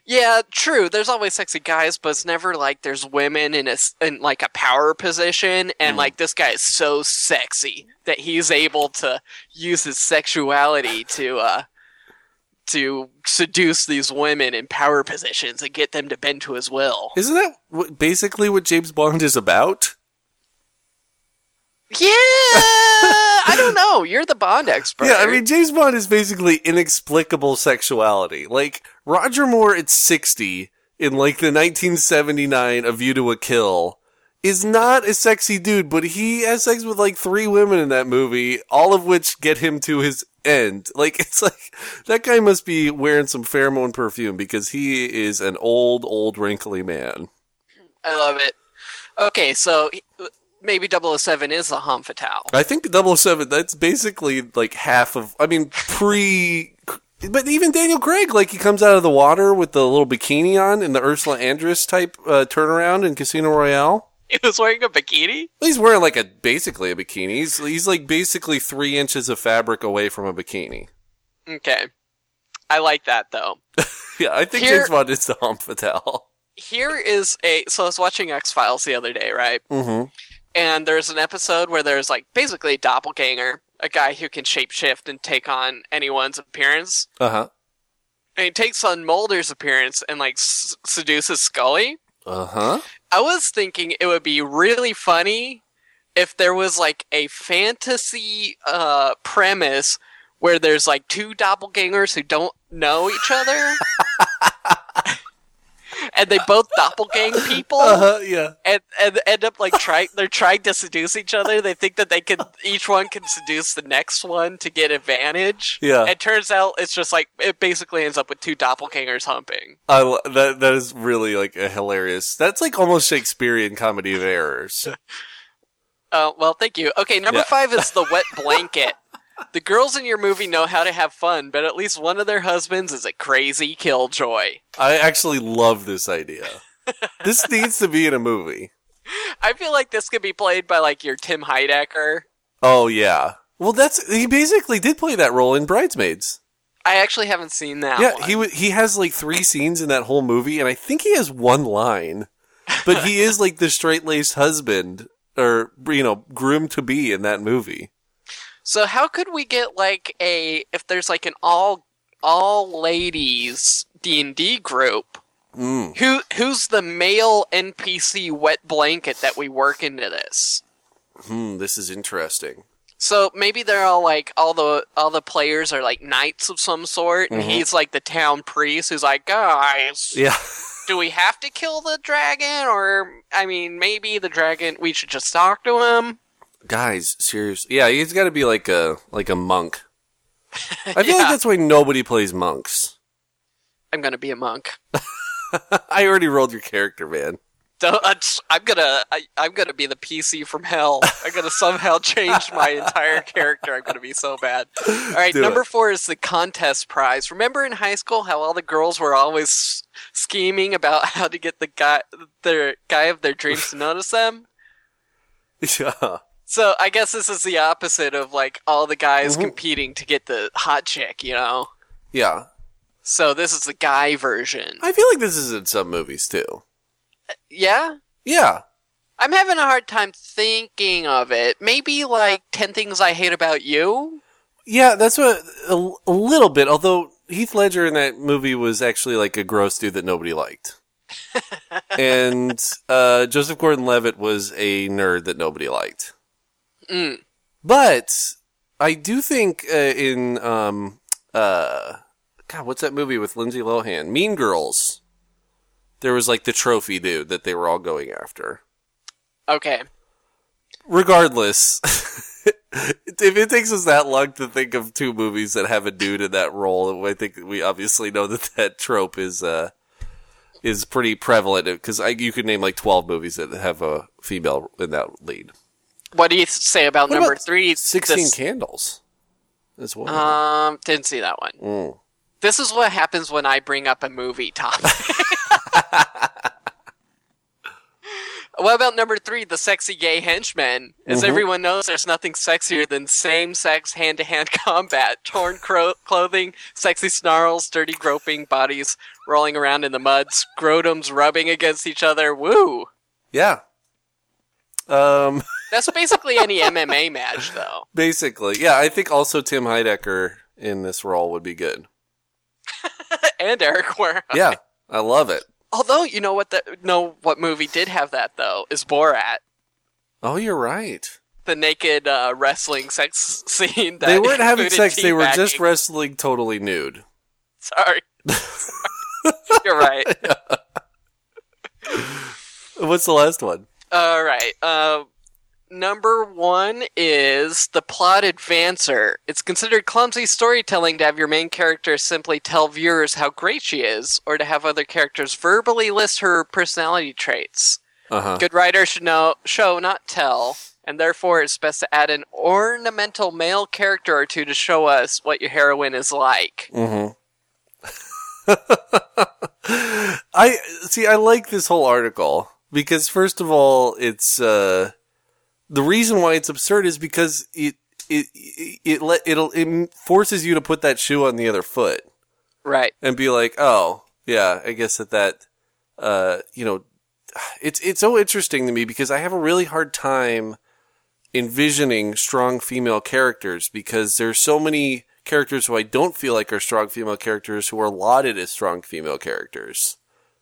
Yeah, true. There's always sexy guys, but it's never like there's women in a in like a power position, and like this guy is so sexy that he's able to use his sexuality to uh to seduce these women in power positions and get them to bend to his will. Isn't that basically what James Bond is about? Yeah, I don't know. You're the Bond expert. Yeah, I mean James Bond is basically inexplicable sexuality. Like Roger Moore at 60 in like the 1979 A View to a Kill is not a sexy dude, but he has sex with like three women in that movie, all of which get him to his end. Like it's like that guy must be wearing some pheromone perfume because he is an old old wrinkly man. I love it. Okay, so maybe 007 is a homme fatale. I think 007 that's basically like half of I mean pre but even Daniel Craig like he comes out of the water with the little bikini on in the Ursula Andress type uh, turnaround in Casino Royale. He was wearing a bikini? He's wearing like a basically a bikini. He's he's like basically 3 inches of fabric away from a bikini. Okay. I like that though. Yeah, I think Here- James Bond is the homme fatale. Here is a so I was watching X Files the other day, right? Mhm. And there's an episode where there's like basically a doppelganger, a guy who can shapeshift and take on anyone's appearance. Uh-huh. And he takes on Mulder's appearance and like s- seduces Scully. Uh-huh. I was thinking it would be really funny if there was like a fantasy uh, premise where there's like two doppelgangers who don't know each other. and they both doppelgang people Uh-huh, yeah. and, and end up like trying they're trying to seduce each other. They think that they can each one can seduce the next one to get advantage. Yeah. It turns out it's just like it basically ends up with two doppelgangers humping. I lo- that that is really like a hilarious. That's like almost Shakespearean comedy of errors. Uh, well, thank you. Okay, number Yeah. five is the wet blanket. the girls in your movie know how to have fun, but at least one of their husbands is a crazy killjoy. I actually love this idea. this needs to be in a movie. I feel like this could be played by like your Tim Heidecker. Oh yeah. Well, that's he basically did play that role in Bridesmaids. I actually haven't seen that. yeah, one. he w- he has like three scenes in that whole movie, and I think he has one line, but he is like the straight laced husband or you know groom to be in that movie. So how could we get like a if there's like an all all ladies D and D group? Mm. Who who's the male NPC wet blanket that we work into this? Hmm, this is interesting. So maybe they're all like all the all the players are like knights of some sort, and Mhm. he's like the town priest who's like, guys, Yeah. do we have to kill the dragon, or I mean, maybe the dragon we should just talk to him. Guys, seriously. Yeah, he's got to be like a like a monk. I feel Yeah. like that's why nobody plays monks. I'm gonna be a monk. I already rolled your character, man. Don't- I'm gonna I, I'm gonna be the PC from hell. I'm gonna somehow change my entire character. I'm gonna be so bad. All right, Do number it. four is the contest prize. Remember in high school how all the girls were always scheming about how to get the guy their guy of their dreams to notice them? Yeah. So I guess this is the opposite of like all the guys Mhm. competing to get the hot chick, you know. Yeah. So this is the guy version. I feel like this is in some movies too. Yeah? Yeah. I'm having a hard time thinking of it. Maybe like 10 things I hate about you? Yeah, that's what a, a little bit. Although Heath Ledger in that movie was actually like a gross dude that nobody liked, and uh, Joseph Gordon-Levitt was a nerd that nobody liked. Mm. But I do think uh, in um uh God, what's that movie with Lindsay Lohan? Mean Girls. There was like the trophy dude that they were all going after. Okay. Regardless, if it takes us that long to think of two movies that have a dude in that role, I think we obviously know that that trope is uh is pretty prevalent because you could name like twelve movies that have a female in that lead. What do you say about What number about three? Sixteen This- Candles as well. Um, didn't see that one. Mm. This is what happens when I bring up a movie topic. what about number three, the sexy gay henchman? As Mhm. everyone knows, there's nothing sexier than same-sex hand-to-hand combat, torn cro- clothing, sexy snarls, dirty groping bodies rolling around in the mud, scrotums rubbing against each other. Woo! yeah. Um, That's basically any MMA match, though. basically, yeah. I think also Tim Heidecker in this role would be good. and Eric Ware. Yeah, I love it. Although you know what the know what movie did have that though is Borat. Oh, you're right. the naked uh, wrestling sex scene. That They weren't having sex; they were just wrestling totally nude. Sorry, you're right. What's the last one? All right. Uh, number one is the plot advancer. It's considered clumsy storytelling to have your main character simply tell viewers how great she is, or to have other characters verbally list her personality traits. Uh huh. Good writers should know, show, not tell, and therefore it's best to add an ornamental male character or two to show us what your heroine is like. Mm-hmm. I see. I like this whole article because, first of all, it's uh, the reason why it's absurd is because it it it it, let, it'll, it forces you to put that shoe on the other foot Right. and be like, oh yeah, I guess that that uh, you know, it's it's so interesting to me because I have a really hard time envisioning strong female characters because there's so many characters who I don't feel like are strong female characters who are lauded as strong female characters.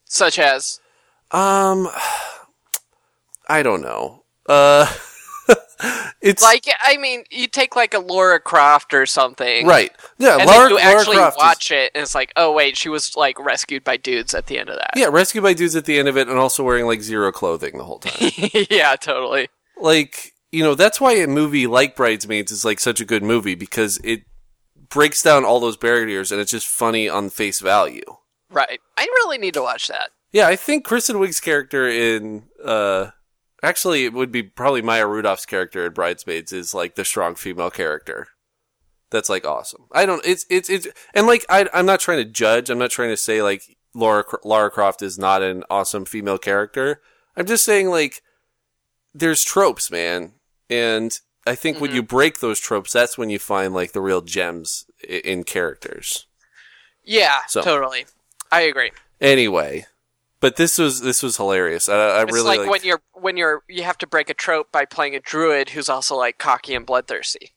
Such as. Um, I don't know. Uh, it's Like, I mean, you take like a Laura Croft or something. right. Yeah, And then you actually is- watch it, and it's like, oh wait, she was like rescued by dudes at the end of that. yeah, rescued by dudes at the end of it, and also wearing like zero clothing the whole time. yeah, totally. like you know that's why a movie like bridesmaids is like such a good movie because it breaks down all those barriers and it's just funny on face value Right. I really need to watch that. yeah i think kristen wiig's character in uh actually it would be probably maya rudolph's character in bridesmaids is like the strong female character. That's like awesome. I don't it's it's it's and like I, i'm not trying to judge. I'm not trying to say like laura lara croft is not an awesome female character. I'm just saying like there's tropes man. And i think when mm-hmm. you break those tropes that's when you find like the real gems in characters. Yeah, So- totally. I agree. anyway but this was this was hilarious i, I It's really like liked- when you're when you're you have to break a trope by playing a druid who's also like cocky and bloodthirsty.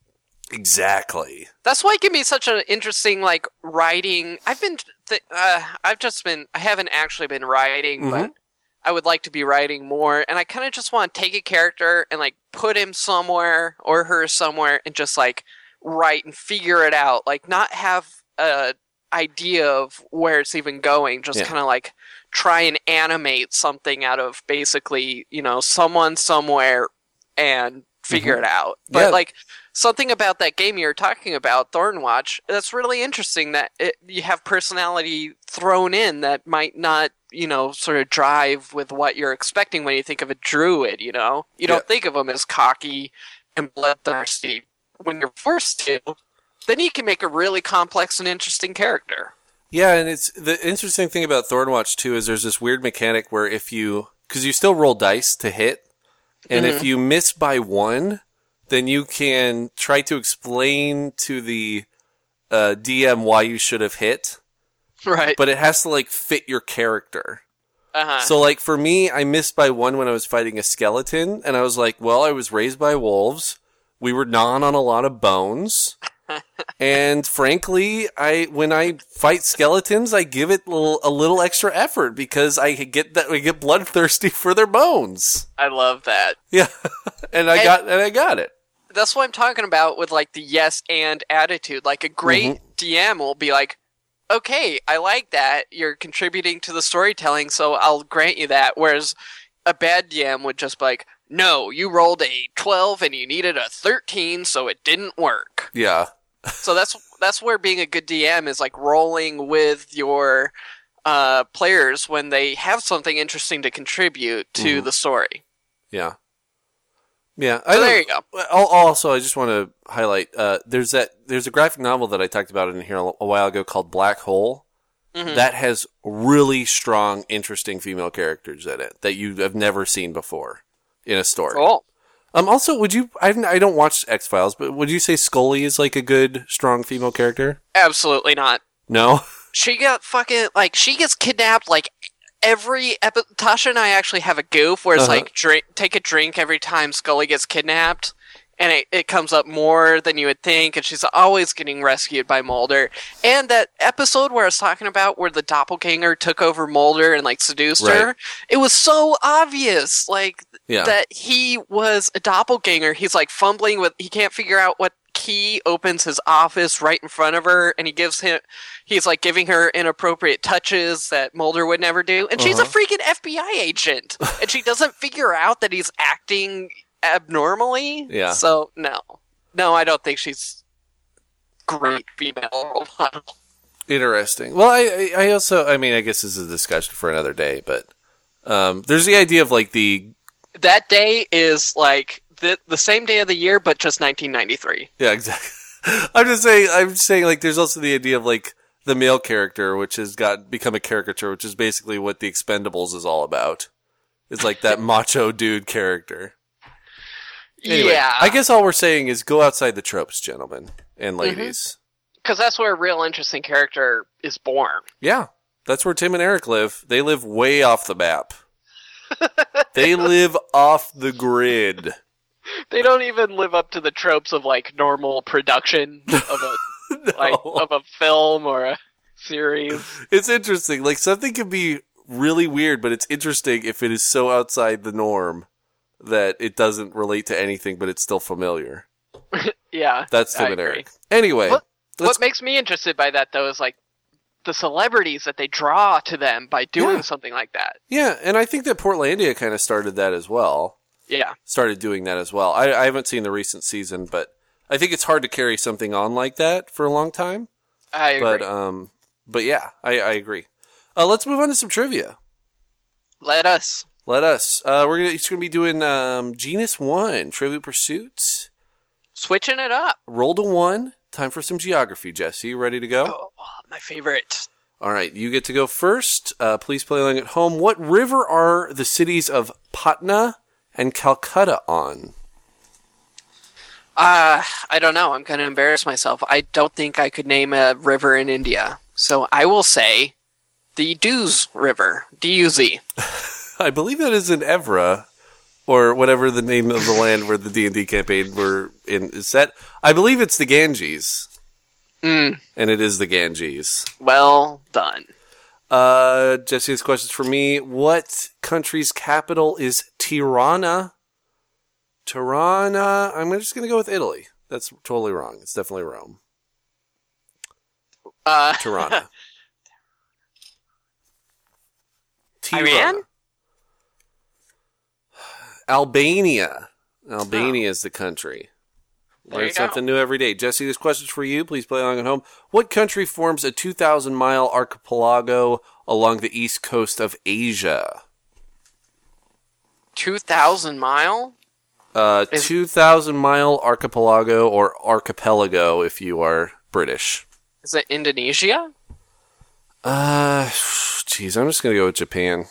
exactly That's why it can be such an interesting like writing. I've been th- uh, I've just been I haven't actually been writing, Mm-hmm. but I would like to be writing more. And I kind of just want to take a character and like put him somewhere or her somewhere and just like write and figure it out. Like not have a idea of where it's even going. Just Yeah. kind of like try and animate something out of basically you know someone somewhere and figure it out. But Mm-hmm. Yeah. like something about that game you were talking about, Thornwatch, that's really interesting that it, you have personality thrown in that might not, you know, sort of drive with what you're expecting when you think of a druid, you know? You don't Yeah. think of them as cocky and bloodthirsty. When you're forced to, then you can make a really complex and interesting character. Yeah, and it's the interesting thing about Thornwatch too is there's this weird mechanic where if you because you still roll dice to hit, and if you miss by one, then you can try to explain to the uh, DM why you should have hit, Right. but it has to like fit your character. uh-huh. So like for me, I missed by one when I was fighting a skeleton, and I was like, well, I was raised by wolves. We were gnawing on a lot of bones. And frankly, I when I fight skeletons, I give it a little, a little extra effort because I get that I get bloodthirsty for their bones. I love that. Yeah, and I And- got and I got it. that's what I'm talking about with like the yes and attitude. Like a great mm-hmm. DM will be like, okay, I like that. You're contributing to the storytelling, so I'll grant you that. Whereas a bad DM would just be like, no, you rolled a 12 and you needed a 13, so it didn't work. Yeah, so that's that's where being a good DM is like rolling with your uh, players when they have something interesting to contribute to Mhm. the story. Yeah. Yeah. So there you go. Also, I just want to highlight uh, there's that there's a graphic novel that I talked about in here a while ago called Black Hole. Mhm. That has really strong, interesting female characters in it that you have never seen before in a story. Cool. Um. Also, would you? I, I don't watch X Files, but would you say Scully is like a good, strong female character? Absolutely not. No. She got fucking like she gets kidnapped like every epi- Tasha and I actually have a goof where it's Uh-huh. like drink take a drink every time Scully gets kidnapped. And it, it comes up more than you would think, and she's always getting rescued by Mulder. And that episode where I was talking about where the doppelganger took over Mulder and like seduced her, it was so obvious, like Yeah. that he was a doppelganger. He's like fumbling with, he can't figure out what key opens his office right in front of her, and he gives him, he's like giving her inappropriate touches that Mulder would never do. And she's a Uh-huh. freaking FBI agent, and she doesn't figure out that he's acting abnormally. Yeah. So, no. No, I don't think she's great female role model. Interesting. Well, I, I I also, I mean, I guess this is a discussion for another day, but um, there's the idea of like the That day is like the, the same day of the year, but just 1993. Yeah, exactly. I'm just saying. I'm just saying. Like, there's also the idea of like the male character, which has got become a caricature, which is basically what the Expendables is all about. It's like that macho dude character. Anyway, yeah. I guess all we're saying is go outside the tropes, gentlemen and mm-hmm. ladies. Because that's where a real interesting character is born. Yeah, that's where Tim and Eric live. They live way off the map. They live off the grid. They don't even live up to the tropes of like normal production of a like of a film or a series. It's interesting. Like something can be really weird, but it's interesting if it is so outside the norm that it doesn't relate to anything, but it's still familiar. Yeah, That's Tim and. Eric. Anyway, What- What makes me interested by that though is like the celebrities that they draw to them by doing Yeah. something like that. yeah, and I think that Portlandia kind of started that as well. Yeah, Started doing that as well. I, I haven't seen the recent season, but I think it's hard to carry something on like that for a long time. I agree. But um, but yeah, I, I agree. Uh, let's move on to some trivia. Let us. Let us. Uh, we're gonna, it's gonna be doing um, Genus One Trivial Pursuits. Switching it up. Roll to one. Time for some geography, Jesse. You ready to go? Oh, my favorite. All right, you get to go first. Uh, please play along at home. What river are the cities of Patna and Calcutta on? Uh, I don't know. I'm going to embarrass myself. I don't think I could name a river in India. So I will say the Duz River. D-U-Z. I believe that is in Evra, or whatever the name of the land where the D and D campaign were in is set. I believe it's the Ganges, Mm, and it is the Ganges. well done. Uh, Jesse has questions for me. What country's capital is Tirana? Tirana. I'm just going to go with Italy. That's totally wrong. It's definitely Rome. Uh, Tirana. Iran? Albania. Albania is the country. There Learn something new every day. Jesse, this question's for you. Please play along at home. What country forms a 2,000 mile archipelago along the east coast of Asia? 2,000 mile? Uh, Is- 2,000 mile archipelago or archipelago if you are British. Is it Indonesia? Uh, jeez, I'm just going to go with Japan.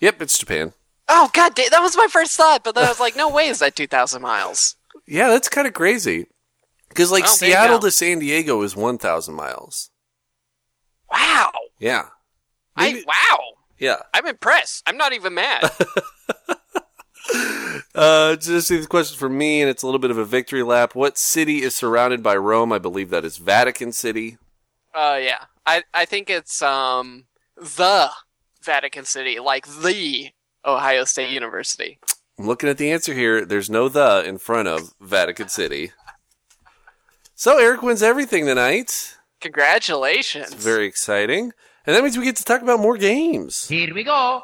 Yep, it's Japan. Oh, god that was my first thought, but then I was like, no way is that 2,000 miles. Yeah, that's kind of crazy. Because, like, Well, Seattle to San Diego is 1,000 miles. Wow. Yeah. I wow. Yeah. I'm impressed. I'm not even mad. Uh, just the question for me, and it's a little bit of a victory lap. What city is surrounded by Rome? I believe that is Vatican City. uh, yeah. I, I think it's, um, the Vatican City, like the Ohio State University. I'm looking at the answer here. There's no the in front of Vatican City. So Eric wins everything tonight. Congratulations. Very exciting. And that means we get to talk about more games. Here we go.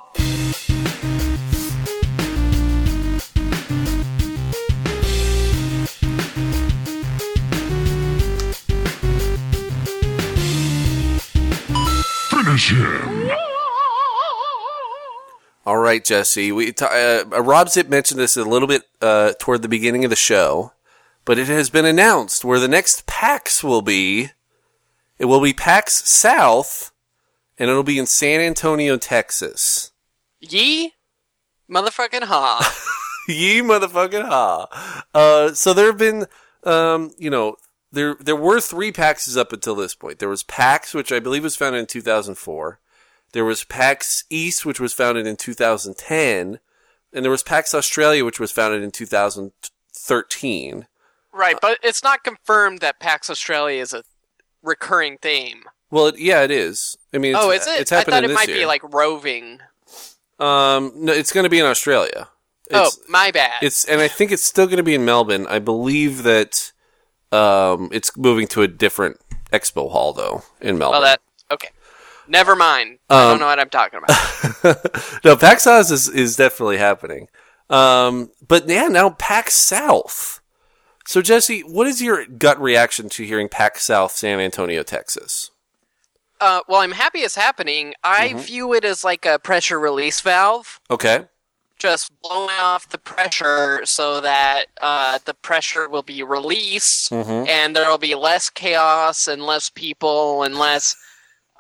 Finish him. All right, Jesse. We t- uh, Rob Zip mentioned this a little bit uh, toward the beginning of the show, but it has been announced where the next PAX will be. It will be PAX South, and it'll be in San Antonio, Texas. Ye, motherfucking ha. Ye motherfucking ha. Uh, so there have been, um, you know, there there were three PAXs up until this point. There was PAX, which I believe was founded in 2004. There was PAX East, which was founded in 2010, and there was PAX Australia, which was founded in 2013. right, but it's not confirmed that PAX Australia is a recurring theme. Well, it, yeah, it is. I mean, it's, oh, is it? It's I thought it might year. be like roving. um, no, it's going to be in Australia. It's, oh, my bad. It's and I think it's still going to be in Melbourne. I believe that um, it's moving to a different expo hall though in Melbourne. well, that. Never mind. I Um, don't know what I'm talking about. no, PAX South is is definitely happening. Um, but yeah, now PAX South. So Jesse, what is your gut reaction to hearing PAX South, San Antonio, Texas? Uh, well, I'm happy it's happening. I Mm-hmm. view it as like a pressure release valve, Okay. just blowing off the pressure so that uh, the pressure will be released, Mhm. and there will be less chaos and less people and less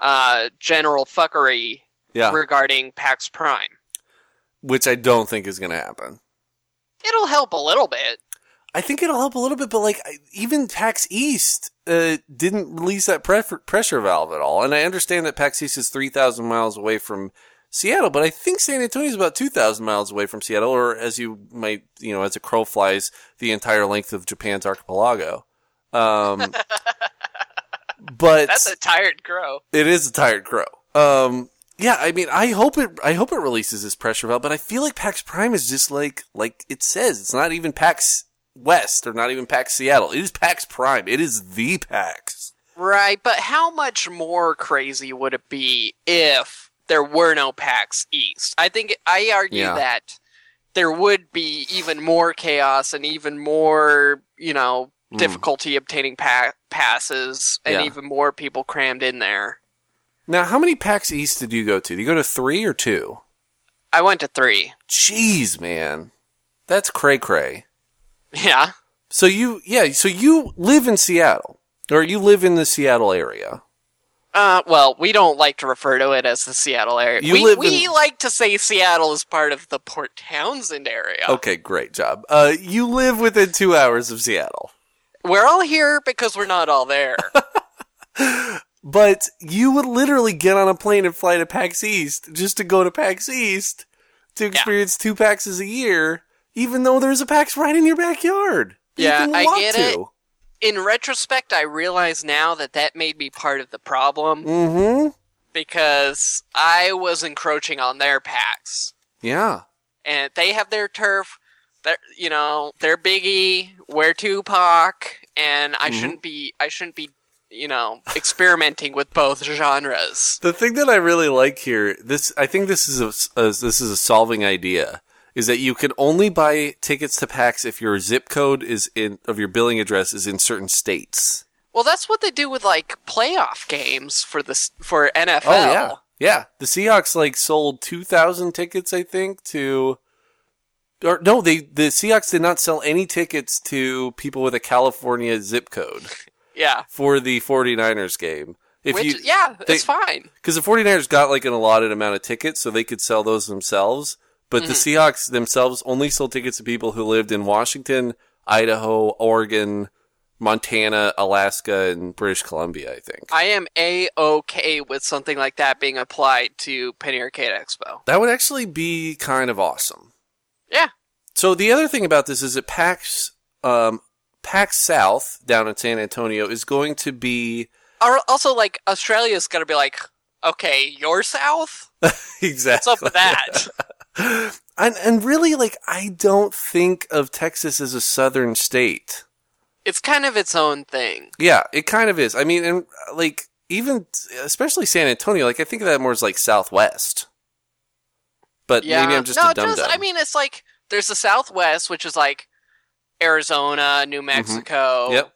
uh, general fuckery Yeah, regarding PAX Prime. which I don't think is going to happen. It'll help a little bit. I think it'll help a little bit, but like even PAX East uh, didn't release that pre- pressure valve at all. And I understand that PAX East is three thousand miles away from Seattle, but I think San Antonio is about two thousand miles away from Seattle, or as you might, you know, as a crow flies, the entire length of Japan's archipelago. Um, but That's a tired crow. it is a tired crow. Um, yeah, I mean, I hope it. I hope it releases this pressure valve, but I feel like PAX Prime is just like like it says. It's not even PAX West or not even PAX Seattle. It is PAX Prime. It is the PAX. Right, but how much more crazy would it be if there were no PAX East? I think I argue Yeah. that there would be even more chaos and even more, you know, Mm. difficulty obtaining pa- passes and Yeah. even more people crammed in there. Now, how many PAX East did you go to? Did you go to three or two? I went to three. Jeez, man, that's cray cray. Yeah. So you, yeah, so you live in Seattle, or you live in the Seattle area. Uh, well, we don't like to refer to it as the Seattle area. You we live we in- like to say Seattle is part of the Port Townsend area. Okay, great job. Uh, you live within two hours of Seattle. We're all here because we're not all there. But you would literally get on a plane and fly to PAX East just to go to PAX East to experience two PAXs a year, even though there's a PAX right in your backyard. that you Yeah, I get to. it. In retrospect, I realize now that that may be part of the problem Mm-hmm. because I was encroaching on their packs, Yeah. and they have their turf. They're, you know, they're Biggie, we're Tupac, and I Mhm. shouldn't be. I shouldn't be. You know, experimenting with both genres. The thing that I really like here, this I think this is a, a this is a solving idea, is that you can only buy tickets to PAX if your zip code is in of your billing address is in certain states. Well, that's what they do with like playoff games for this for NFL. Oh yeah, yeah. The Seahawks like sold two thousand tickets, I think, to. Or no, they the Seahawks did not sell any tickets to people with a California zip code Yeah. for the 49ers game. If Which, you yeah, they- it's fine. because the 49ers got like an allotted amount of tickets, so they could sell those themselves. But the Mhm. Seahawks themselves only sold tickets to people who lived in Washington, Idaho, Oregon, Montana, Alaska, and British Columbia. I think I am a okay with something like that being applied to Penny Arcade Expo. that would actually be kind of awesome. Yeah. So the other thing about this is that PAX, um, PAX South down in San Antonio is going to be also, like Australia's gonna be like, okay, you're south. exactly What's up with that? and and really like I don't think of Texas as a southern state. it's kind of its own thing. Yeah, it kind of is. I mean, and like even especially San Antonio, like I think of that more as like Southwest. But Yeah. maybe I'm just no, a dumb dumb. I mean, it's like there's the Southwest, which is like Arizona, New Mexico, Mm-hmm. Yep.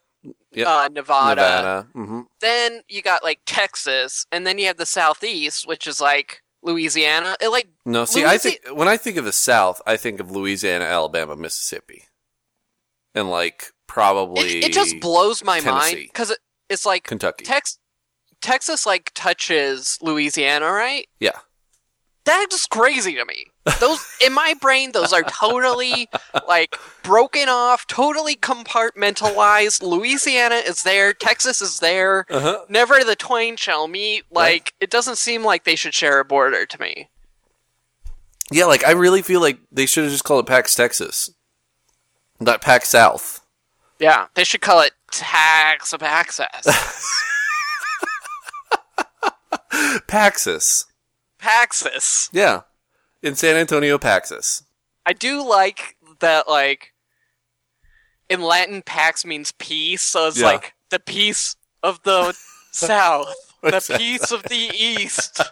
Yep. uh, Nevada. Nevada. hmm Then you got like Texas, and then you have the Southeast, which is like Louisiana. It like No, see, I think when I think of the South, I think of Louisiana, Alabama, Mississippi, and like probably it, it just blows my mind because it, it's like Kentucky. Tex Texas like touches Louisiana, right? yeah, That's just crazy to me. Those in my brain, those are totally like broken off, totally compartmentalized. Louisiana is there, Texas is there. uh-huh. Never the twain shall meet. Like it doesn't seem like they should share a border to me. yeah. Like I really feel like they should have just called it PAX Texas, not PAX South. Yeah, they should call it tax of access. Paxus. Paxis. Yeah, in San Antonio, Paxus. I do like that. Like in Latin, pax means peace, so it's Yeah. like the peace of the south, the peace of the east.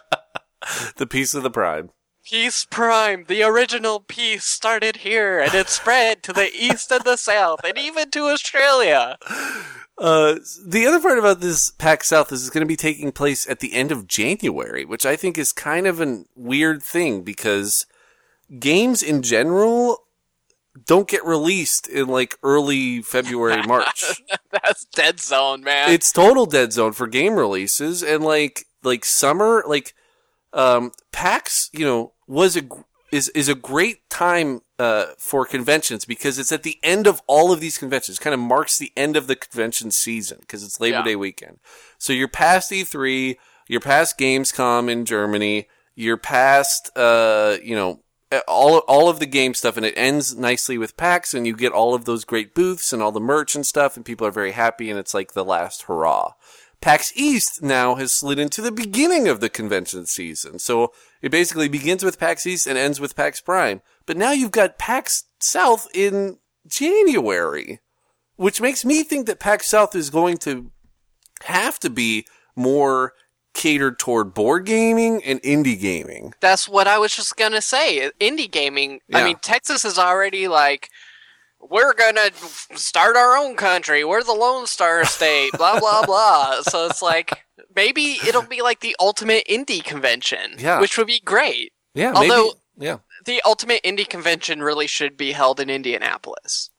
The peace of the prime. Peace Prime, the original peace started here and it spread to the east and the south and even to Australia. Uh, the other part about this PAX South is it's going to be taking place at the end of January, which I think is kind of a weird thing because games in general don't get released in like early February, March. That's dead zone, man. it's total dead zone for game releases and like like summer like um PAX, you know, was a is is a great time uh for conventions because it's at the end of all of these conventions. Kind of marks the end of the convention season because it's Labor Yeah. Day weekend. So you're past E3, you're past Gamescom in Germany, you're past uh you know all all of the game stuff, and it ends nicely with PAX, and you get all of those great booths and all the merch and stuff, and people are very happy, and it's like the last hurrah. PAX East now has slid into the beginning of the convention season, so it basically begins with PAX East and ends with PAX Prime. But now you've got PAX South in January, which makes me think that PAX South is going to have to be more catered toward board gaming and indie gaming. That's what I was just gonna say. Indie gaming. I mean, Texas is already like, we're gonna start our own country. We're the Lone Star State. blah blah blah. So it's like maybe it'll be like the ultimate indie convention. Yeah. which would be great. Yeah, Although- maybe, yeah. The ultimate indie convention really should be held in Indianapolis.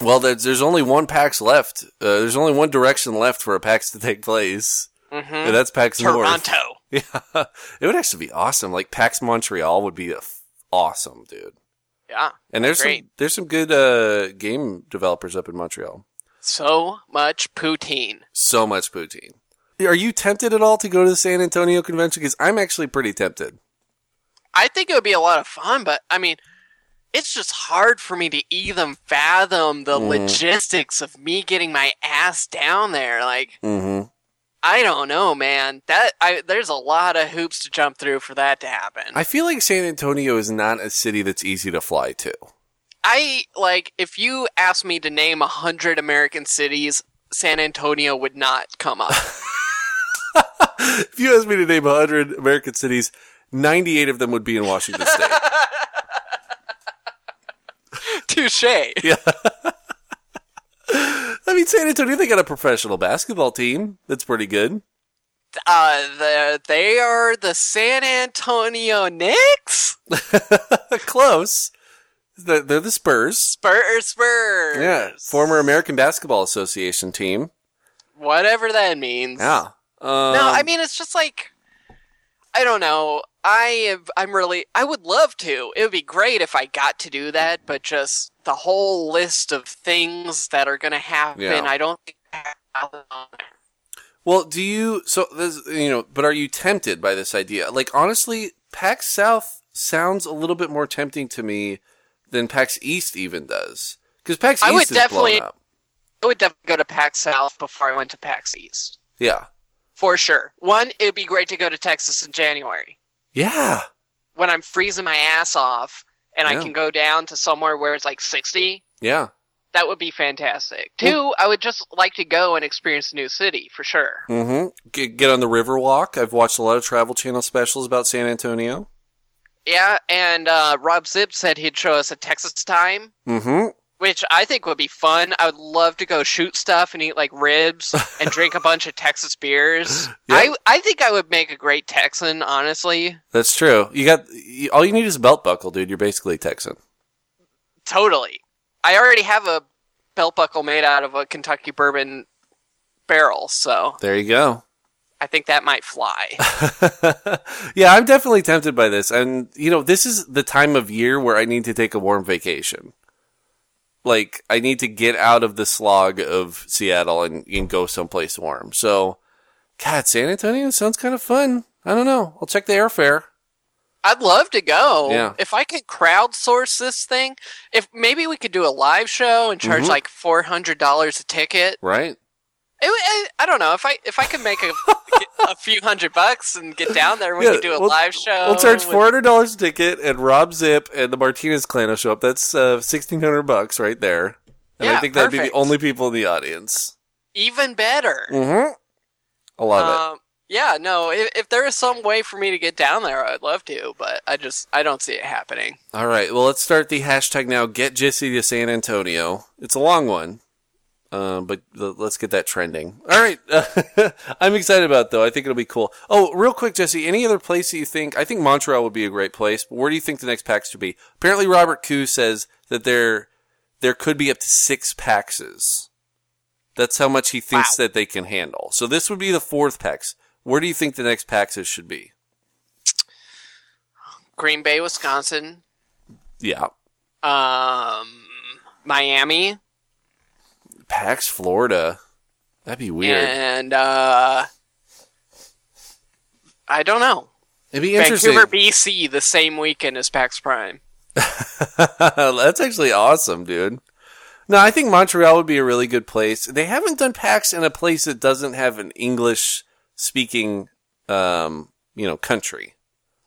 Well, there's, there's only one PAX left. Uh, there's only one direction left for a PAX to take place, hmm and that's PAX North. Toronto. Yeah, it would actually be awesome. Like PAX Montreal would be a f- awesome, dude. Yeah, And there's Great. some there's some good uh, game developers up in Montreal. so much poutine. So much poutine. Are you tempted at all to go to the San Antonio convention? Because I'm actually pretty tempted. I think it would be a lot of fun, but I mean, it's just hard for me to even fathom the Mhm. logistics of me getting my ass down there. Like, Mm-hmm. I don't know, man. That I there's a lot of hoops to jump through for that to happen. I feel like San Antonio is not a city that's easy to fly to. I like if you asked me to name a hundred American cities, San Antonio would not come up. if you asked me to name a 100 American cities, 98 of them would be in Washington State. Touche. yeah. I mean, San Antonio, they got a professional basketball team that's pretty good. Uh, they are the San Antonio Knicks. Close. They're they're the Spurs. Spurs, Spurs. Yeah. Former American Basketball Association team. Whatever that means. Yeah. Um, No, I mean it's just like I don't know. I am, I'm really I would love to. It would be great if I got to do that, but just the whole list of things that are going to happen, Yeah. I don't think I have it on there. Well, do you? So this, you know, but are you tempted by this idea? Like honestly, PAX South sounds a little bit more tempting to me than PAX East even does. Because PAX I would East is blown up. I would definitely go to PAX South before I went to PAX East. Yeah. For sure. One, it would be great to go to Texas in January Yeah. when I'm freezing my ass off and Yeah. I can go down to somewhere where it's like 60. Yeah. That would be fantastic. Two, I would just like to go and experience a new city for sure. Mm-hmm. Get, get on the Riverwalk. I've watched a lot of Travel Channel specials about San Antonio. Yeah, and uh, Rob Zip said he'd show us a Texas time. Mm-hmm. Which I think would be fun. I would love to go shoot stuff and eat like ribs and drink a bunch of Texas beers. I I think I would make a great Texan, honestly. That's true. You got you, all you need is a belt buckle, dude. You're basically Texan. Totally. I already have a belt buckle made out of a Kentucky bourbon barrel, so There you go. I think that might fly. yeah, I'm definitely tempted by this. And, you know, this is the time of year where I need to take a warm vacation. Like, I need to get out of the slog of Seattle and, and go someplace warm. So, God, San Antonio sounds kind of fun. I don't know. I'll check the airfare. I'd love to go. Yeah. If I could crowdsource this thing, if maybe we could do a live show and charge Mhm. like four hundred dollars a ticket. Right? It, I, I don't know if I if I could make a a few hundred bucks and get down there, we Yeah, could do a we'll- live show. We'll charge four hundred dollars a ticket, and Rob Zip and the Martinez clan will show up. That's uh, sixteen hundred bucks right there. And I Yeah, think that'd be the only people in the audience. even better. Mm-hmm. I love it. Um, yeah, no. If, if there is some way for me to get down there, I'd love to, but I just I don't see it happening. All right. Well, let's start the hashtag now. Get Jesse to San Antonio. It's a long one, uh, but let's get that trending. All right. I'm excited about it, though. I think it'll be cool. Oh, real quick, Jesse. Any other place that you think? I think Montreal would be a great place. But where do you think the next PAX should be? Apparently, Robert Khoo says that there there could be up to six PAXs. That's how much he thinks that they can handle. So this would be the fourth PAX. Where do you think the next PAXs should be? Green Bay, Wisconsin, Yeah. um, Miami, PAX Florida. That'd be weird. and uh, I don't know. It'd be interesting. Vancouver, BC, the same weekend as PAX Prime. That's actually awesome, dude. No, I think Montreal would be a really good place. They haven't done PAX in a place that doesn't have an English speaking, um, you know, country.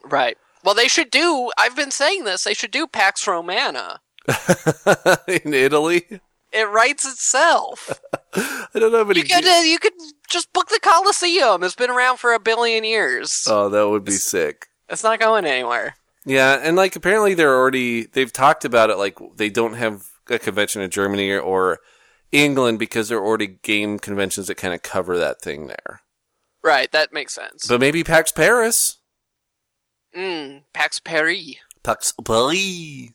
Right. Well, they should do. I've been saying this. They should do Pax Romana. in Italy. It writes itself. I don't know, but You could, uh, you could just book the Coliseum. It's been around for a billion years. Oh, that would be sick. It's not going anywhere. Yeah, and like apparently they're already they've talked about it like they don't have a convention in Germany or England because there are already game conventions that kind of cover that thing there. Right. That makes sense. But maybe PAX Paris. Mm, Pax Paris. PAX Paris.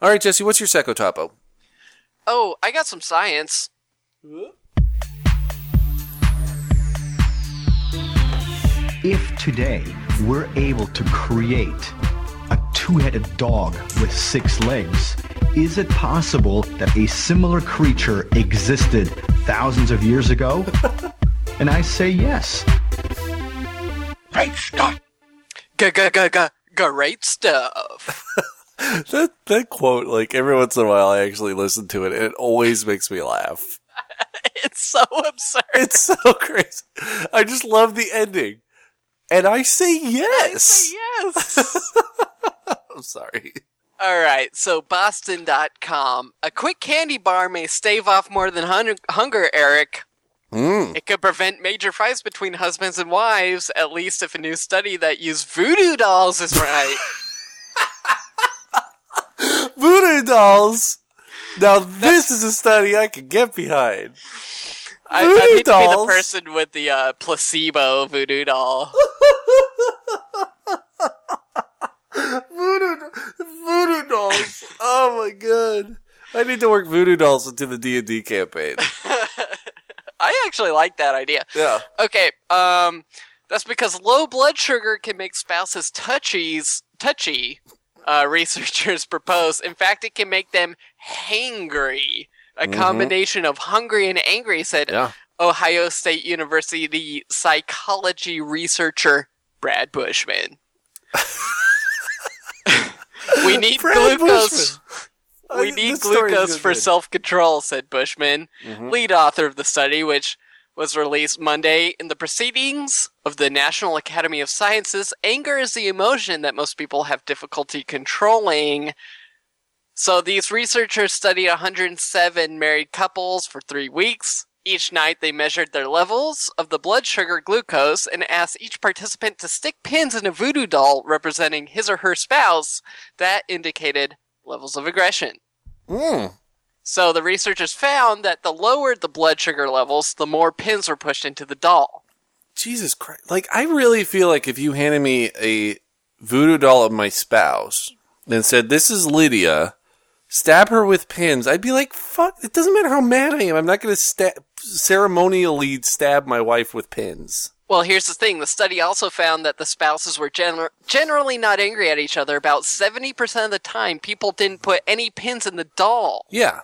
All right, Jesse, what's your Seco Topo? Oh, I got some science. If today we're able to create a two headed dog with six legs, is it possible that a similar creature existed thousands of years ago? and I say yes. Great stuff. Great stuff. That that quote, like every once in a while, I actually listen to it, and it always makes me laugh. it's so absurd. It's so crazy. I just love the ending, and I say yes. yes. I'm sorry. All right, so Boston.com. A quick candy bar may stave off more than hun- hunger, Eric. Mm. It could prevent major fights between husbands and wives, at least if a new study that used voodoo dolls is right. Voodoo dolls. Now this is a study I can get behind. I, I need to be the person with the uh, placebo voodoo doll. Voodoo, voodoo dolls. Oh my god! I need to work voodoo dolls into the D and D campaign. I actually like that idea. Yeah. Okay, um, that's because low blood sugar can make spouses touchies touchy. Uh, researchers propose. In fact, it can make them hangry. A Mhm. combination of hungry and angry, said Yeah. Ohio State University the psychology researcher Brad Bushman. we need Brad glucose. Bushman. We need glucose for self control, said Bushman, Mhm. lead author of the study, which was released Monday in the Proceedings of the National Academy of Sciences. Anger is the emotion that most people have difficulty controlling. So these researchers studied 107 married couples for three weeks. Each night they measured their levels of the blood sugar glucose and asked each participant to stick pins in a voodoo doll representing his or her spouse that indicated levels of aggression. Mm. So the researchers found that the lower the blood sugar levels, the more pins were pushed into the doll. Jesus Christ. Like, I really feel like if you handed me a voodoo doll of my spouse and said, this is Lydia, stab her with pins, I'd be like, fuck, it doesn't matter how mad I am. I'm not going to sta- ceremonially stab my wife with pins. Well, here's the thing. The study also found that the spouses were gener- generally not angry at each other. About 70% of the time, people didn't put any pins in the doll. Yeah.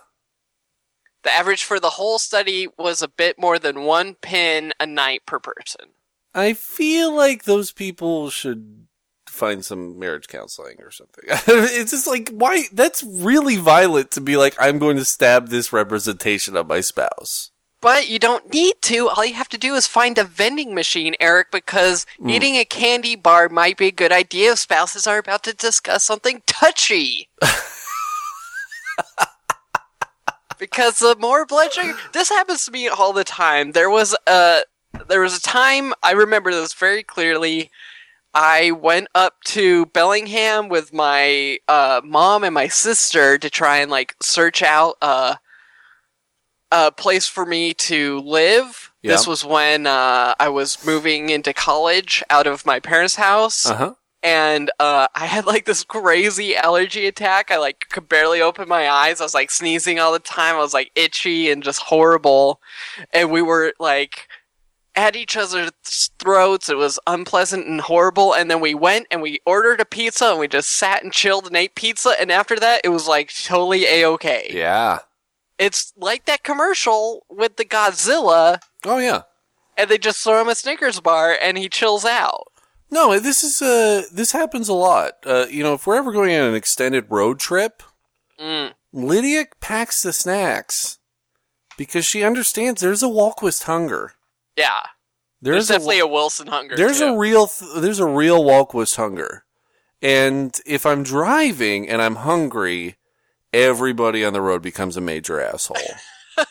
The average for the whole study was a bit more than one pin a night per person. I feel like those people should find some marriage counseling or something. it's just like, why? That's really violent to be like, I'm going to stab this representation of my spouse. But you don't need to. All you have to do is find a vending machine, Eric, because Mm. eating a candy bar might be a good idea if spouses are about to discuss something touchy. because the more blood sugar, this happens to me all the time. There was a there was a time I remember this very clearly. I went up to Bellingham with my uh, mom and my sister to try and like search out uh, a place for me to live. This was when uh, I was moving into college out of my parents' house, Uh huh. And uh, I had like this crazy allergy attack. I like could barely open my eyes. I was like sneezing all the time. I was like itchy and just horrible. And we were like at each other's throats. It was unpleasant and horrible. And then we went and we ordered a pizza and we just sat and chilled and ate pizza. And after that, it was like totally a okay. Yeah. It's like that commercial with the Godzilla, Oh, yeah. and they just throw him a Snickers bar and he chills out. No, this is uh this happens a lot. Uh, you know, if we're ever going on an extended road trip, Mm. Lydia packs the snacks because she understands there's a Walquist hunger. Yeah. There's, There's, definitely a, a, Wilson hunger. there's too. a real th- there's a real Walquist hunger, and if I'm driving and I'm hungry, everybody on the road becomes a major asshole.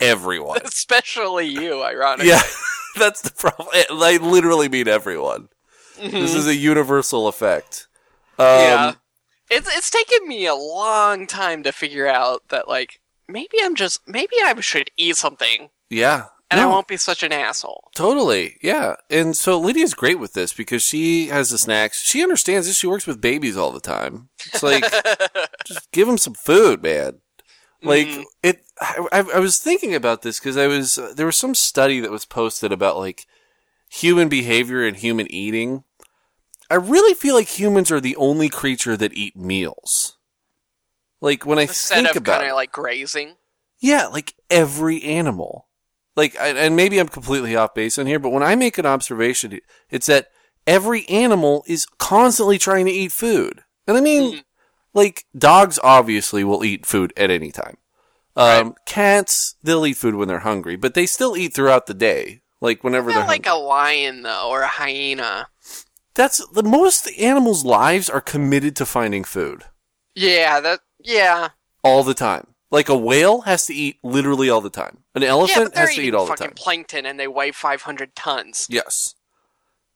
Everyone. especially you, ironically. Yeah, that's the problem. I literally mean everyone. This is a universal effect. Um, yeah. It's it's taken me a long time to figure out that like maybe I'm just maybe I should eat something Yeah. and I won't be such an asshole. Totally. Yeah. And so Lydia's great with this because she has the snacks. She understands this. She works with babies all the time. It's like, just give them some food, man. Like it, I, I- was thinking about this because I was, uh, there was some study that was posted about like human behavior and human eating. I really feel like humans are the only creature that eat meals. Like when I Instead think of about kind of like grazing. Yeah, like every animal. Like, I, and maybe I'm completely off base on here, but when I make an observation, it's that every animal is constantly trying to eat food. And I mean, like, dogs obviously will eat food at any time. Um, cats, they'll eat food when they're hungry, but they still eat throughout the day. Like, whenever they're Not like hungry. a lion though, or a hyena. That's the most animals' lives are committed to finding food Yeah, that yeah. all the time. Like a whale has to eat literally all the time. An elephant they're has to eat all the fucking time. plankton and they weigh 500 tons. Yes.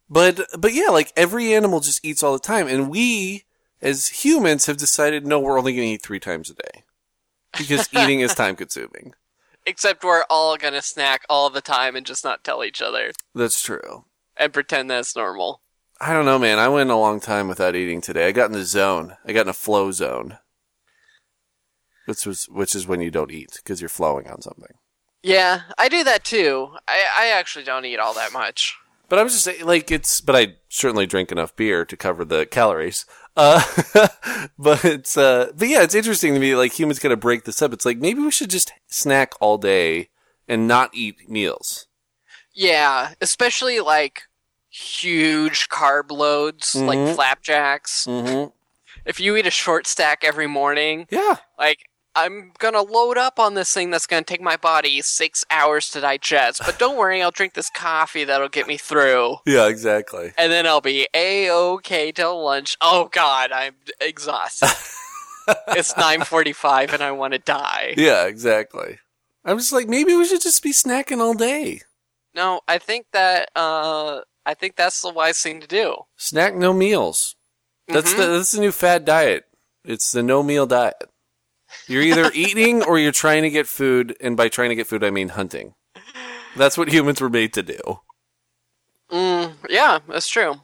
But but yeah, like every animal just eats all the time and we as humans have decided no, we're only going to eat 3 times a day. Because eating is time consuming. Except we're all gonna snack all the time and just not tell each other That's true. and pretend that's normal. I don't know, man. I went a long time without eating today. I got in the zone. I got in a flow zone. Which was which is when you don't eat because you're flowing on something. Yeah, I do that too. I, I actually don't eat all that much. But I was just saying, like, it's, but I certainly drink enough beer to cover the calories. Uh, but it's, uh, but yeah, it's interesting to me, like, humans kind of break this up. It's like, maybe we should just snack all day and not eat meals. Yeah, especially like huge carb loads, Mhm. like flapjacks. Mm-hmm. If you eat a short stack every morning, Yeah. like I'm gonna load up on this thing that's gonna take my body six hours to digest. But don't worry, I'll drink this coffee that'll get me through. Yeah, exactly. And then I'll be a okay till lunch. Oh god, I'm exhausted. it's 9:45 and I want to die. Yeah, exactly. I'm just like, maybe we should just be snacking all day. No, I think that uh I think that's the wise thing to do. Snack no meals. That's Mhm. the, that's the new fad diet. It's the no meal diet. You're either eating or you're trying to get food, and by trying to get food, I mean hunting. That's what humans were made to do. Mm, yeah, that's true.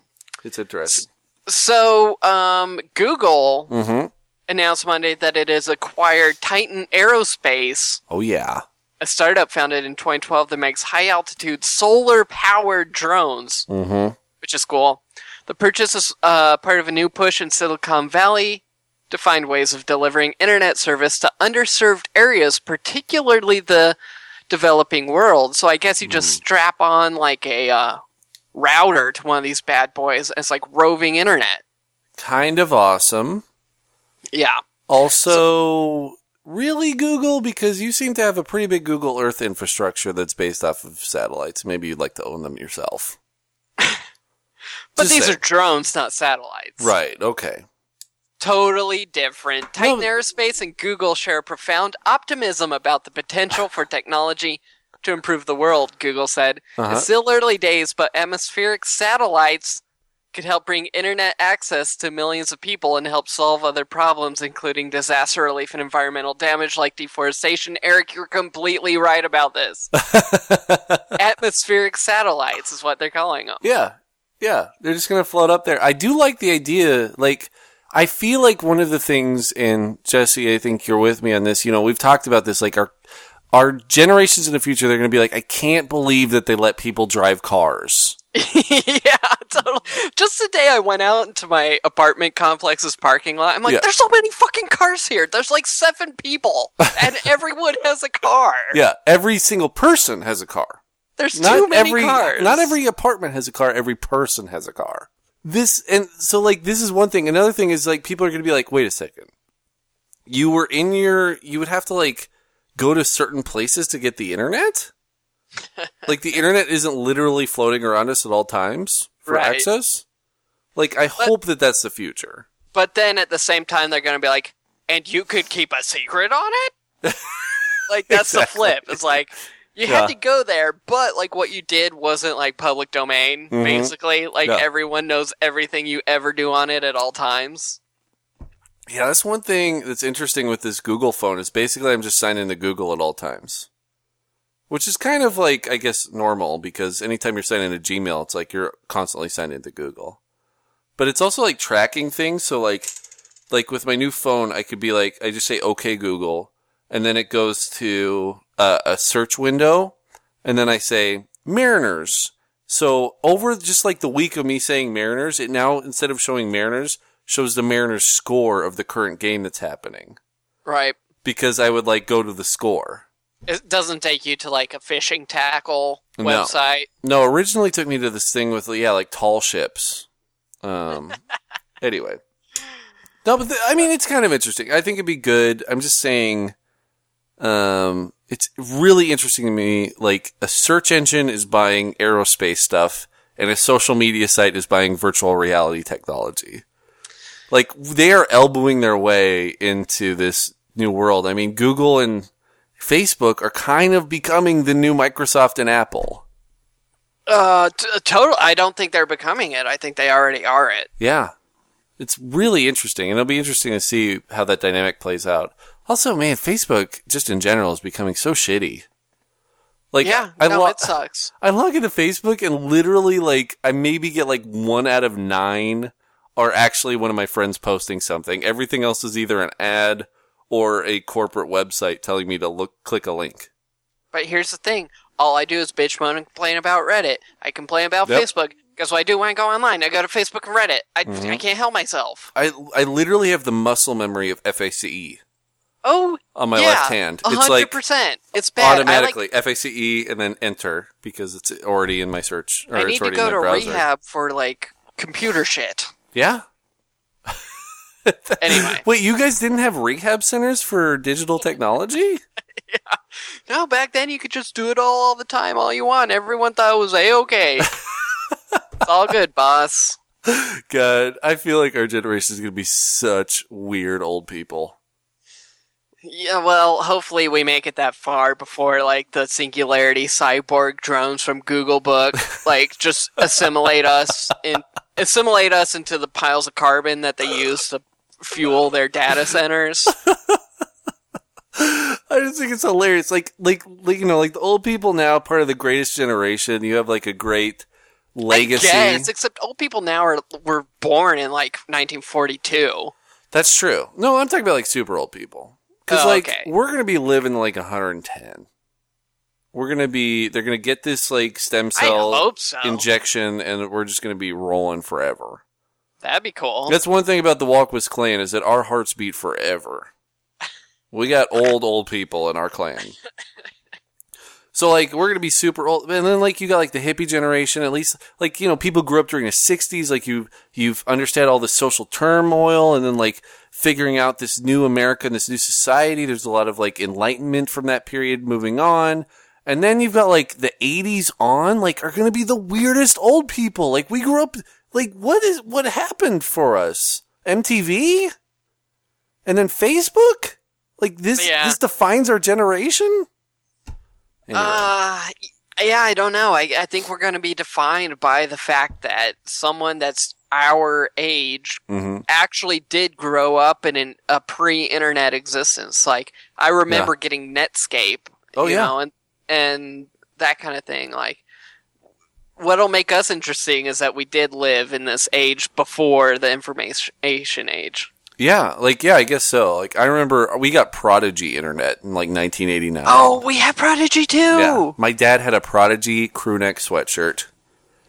It's interesting. So, um, Google Mm-hmm. announced Monday that it has acquired Titan Aerospace, Oh yeah. a startup founded in 2012 that makes high altitude solar powered drones, Mm-hmm. which is cool. The purchase is uh, part of a new push in Silicon Valley to find ways of delivering internet service to underserved areas, particularly the developing world. So I guess you just strap on like a uh, router to one of these bad boys. It's like roving internet. Kind of awesome. Yeah. Also, really Google because you seem to have a pretty big Google Earth infrastructure that's based off of satellites. Maybe you'd like to own them yourself. But Just these saying. are drones, not satellites. Right. Okay. Totally different. Titan No. Aerospace and Google share profound optimism about the potential for technology to improve the world, Google said. Uh-huh. It's still early days, but atmospheric satellites could help bring internet access to millions of people and help solve other problems, including disaster relief and environmental damage like deforestation. Eric, you're completely right about this. atmospheric satellites is what they're calling them. Yeah. Yeah. They're just going to float up there. I do like the idea. Like, I feel like one of the things, and Jesse, I think you're with me on this. You know, we've talked about this. Like, our, our generations in the future, they're going to be like, I can't believe that they let people drive cars. yeah, totally. Just the day I went out into my apartment complex's parking lot, I'm like, Yeah. there's so many fucking cars here. There's like seven people, and everyone has a car. Yeah. Every single person has a car. There's not too many every cars. not every apartment has a car every person has a car this and so like this is one thing another thing is like people are going to be like wait a second you were in your you would have to like go to certain places to get the internet like the internet isn't literally floating around us at all times for Right. access like i hope that that's the future But then at the same time, they're going to be like, and you could keep a secret on it? like, that's the flip. It's like, you Yeah. had to go there, but like what you did wasn't like public domain, Mhm. basically. Like, Yeah. everyone knows everything you ever do on it at all times. yeah that's one thing that's interesting with this google phone is basically i'm just signed into google at all times which is kind of like i guess normal because anytime you're signing into gmail it's like you're constantly signed into google but it's also like tracking things so like like with my new phone i could be like i just say okay google and then it goes to uh, a search window and then i say mariners so over just like the week of me saying mariners it now instead of showing mariners shows the mariners score of the current game that's happening Right. because i would like go to the score It doesn't take you to like a fishing tackle No. website. No, originally took me to this thing with yeah, like tall ships. Um. anyway, no, but the, I mean, it's kind of interesting. I think it'd be good. I'm just saying. Um, it's really interesting to me. Like a search engine is buying aerospace stuff, and a social media site is buying virtual reality technology. Like they are elbowing their way into this new world. I mean, Google and Facebook are kind of becoming the new Microsoft and Apple. Uh, t- total. I don't think they're becoming it. I think they already are it. Yeah. It's really interesting, and it'll be interesting to see how that dynamic plays out. Also, man, Facebook just in general is becoming so shitty. Like, yeah, I, no, lo- it sucks. I log into Facebook and literally, like, I maybe get like one out of nine are actually one of my friends posting something. Everything else is either an ad or a corporate website telling me to look, click a link. But here's the thing: all I do is bitch, moan, and complain about Reddit. I complain about Yep. Facebook. Guess what I do when I go online? I go to Facebook and Reddit. I, Mhm. I can't help myself. I, I literally have the muscle memory of FACE Oh, on my yeah, left hand. It's hundred like percent. It's bad. I, like, automatically FACE E and then enter because it's already in my search or I it's need to go to browser. rehab for like computer shit. Yeah. Anyway, Wait, you guys didn't have rehab centers for digital technology? no, back then you could just do it all, all the time, all you want. Everyone thought it was a okay. it's all good, boss. God, I feel like our generation is going to be such weird old people. Yeah, well, hopefully we make it that far before like the singularity cyborg drones from Google Book like just assimilate us in assimilate us into the piles of carbon that they use to fuel their data centers. I just think it's hilarious. Like, like, like, you know, like the old people now, part of the greatest generation. You have like a great legacy. Yes, except old people now are were born in like 1942. That's true. No, I'm talking about like super old people. Because Oh, like okay. we're gonna be living like 110. We're gonna be. They're gonna get this like stem cell so. injection, and we're just gonna be rolling forever. That'd be cool. That's one thing about the Walquist clan is that our hearts beat forever. We got old, old people in our clan. So like we're gonna be super old, and then like you got like the hippie generation. At least like you know people grew up during the '60s. Like you you've understood all the social turmoil, and then like figuring out this new America and this new society. There's a lot of like enlightenment from that period moving on. And then you've got like the 80s on, like are gonna be the weirdest old people. Like we grew up, like what is, what happened for us? MTV? And then Facebook? Like this, Yeah. this defines our generation? Anyway. Uh, yeah, I don't know. I, I think we're going to be defined by the fact that someone that's our age Mhm. actually did grow up in an, a pre-internet existence. Like I remember getting Netscape. Oh, you yeah. know, and and that kind of thing. Like what'll make us interesting is that we did live in this age before the information age. Yeah, like yeah, I guess so. Like I remember we got Prodigy internet in like 1989. Oh, we have Prodigy too. yeah. My dad had a Prodigy crewneck sweatshirt.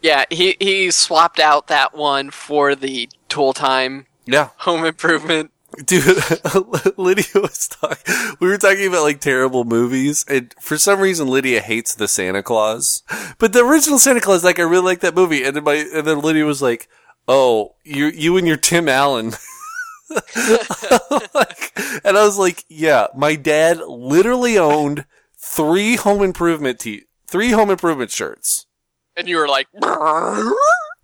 Yeah, he he swapped out that one for the Tool Time Yeah, Home Improvement. dude. Lydia was talking. We were talking about like terrible movies, and for some reason Lydia hates the Santa Claus. But the original Santa Claus, like I really like that movie. And then my and then Lydia was like, "Oh, you you and your Tim Allen." Like, and I was like, "Yeah, my dad literally owned three Home Improvement te- three Home Improvement shirts." And you were like,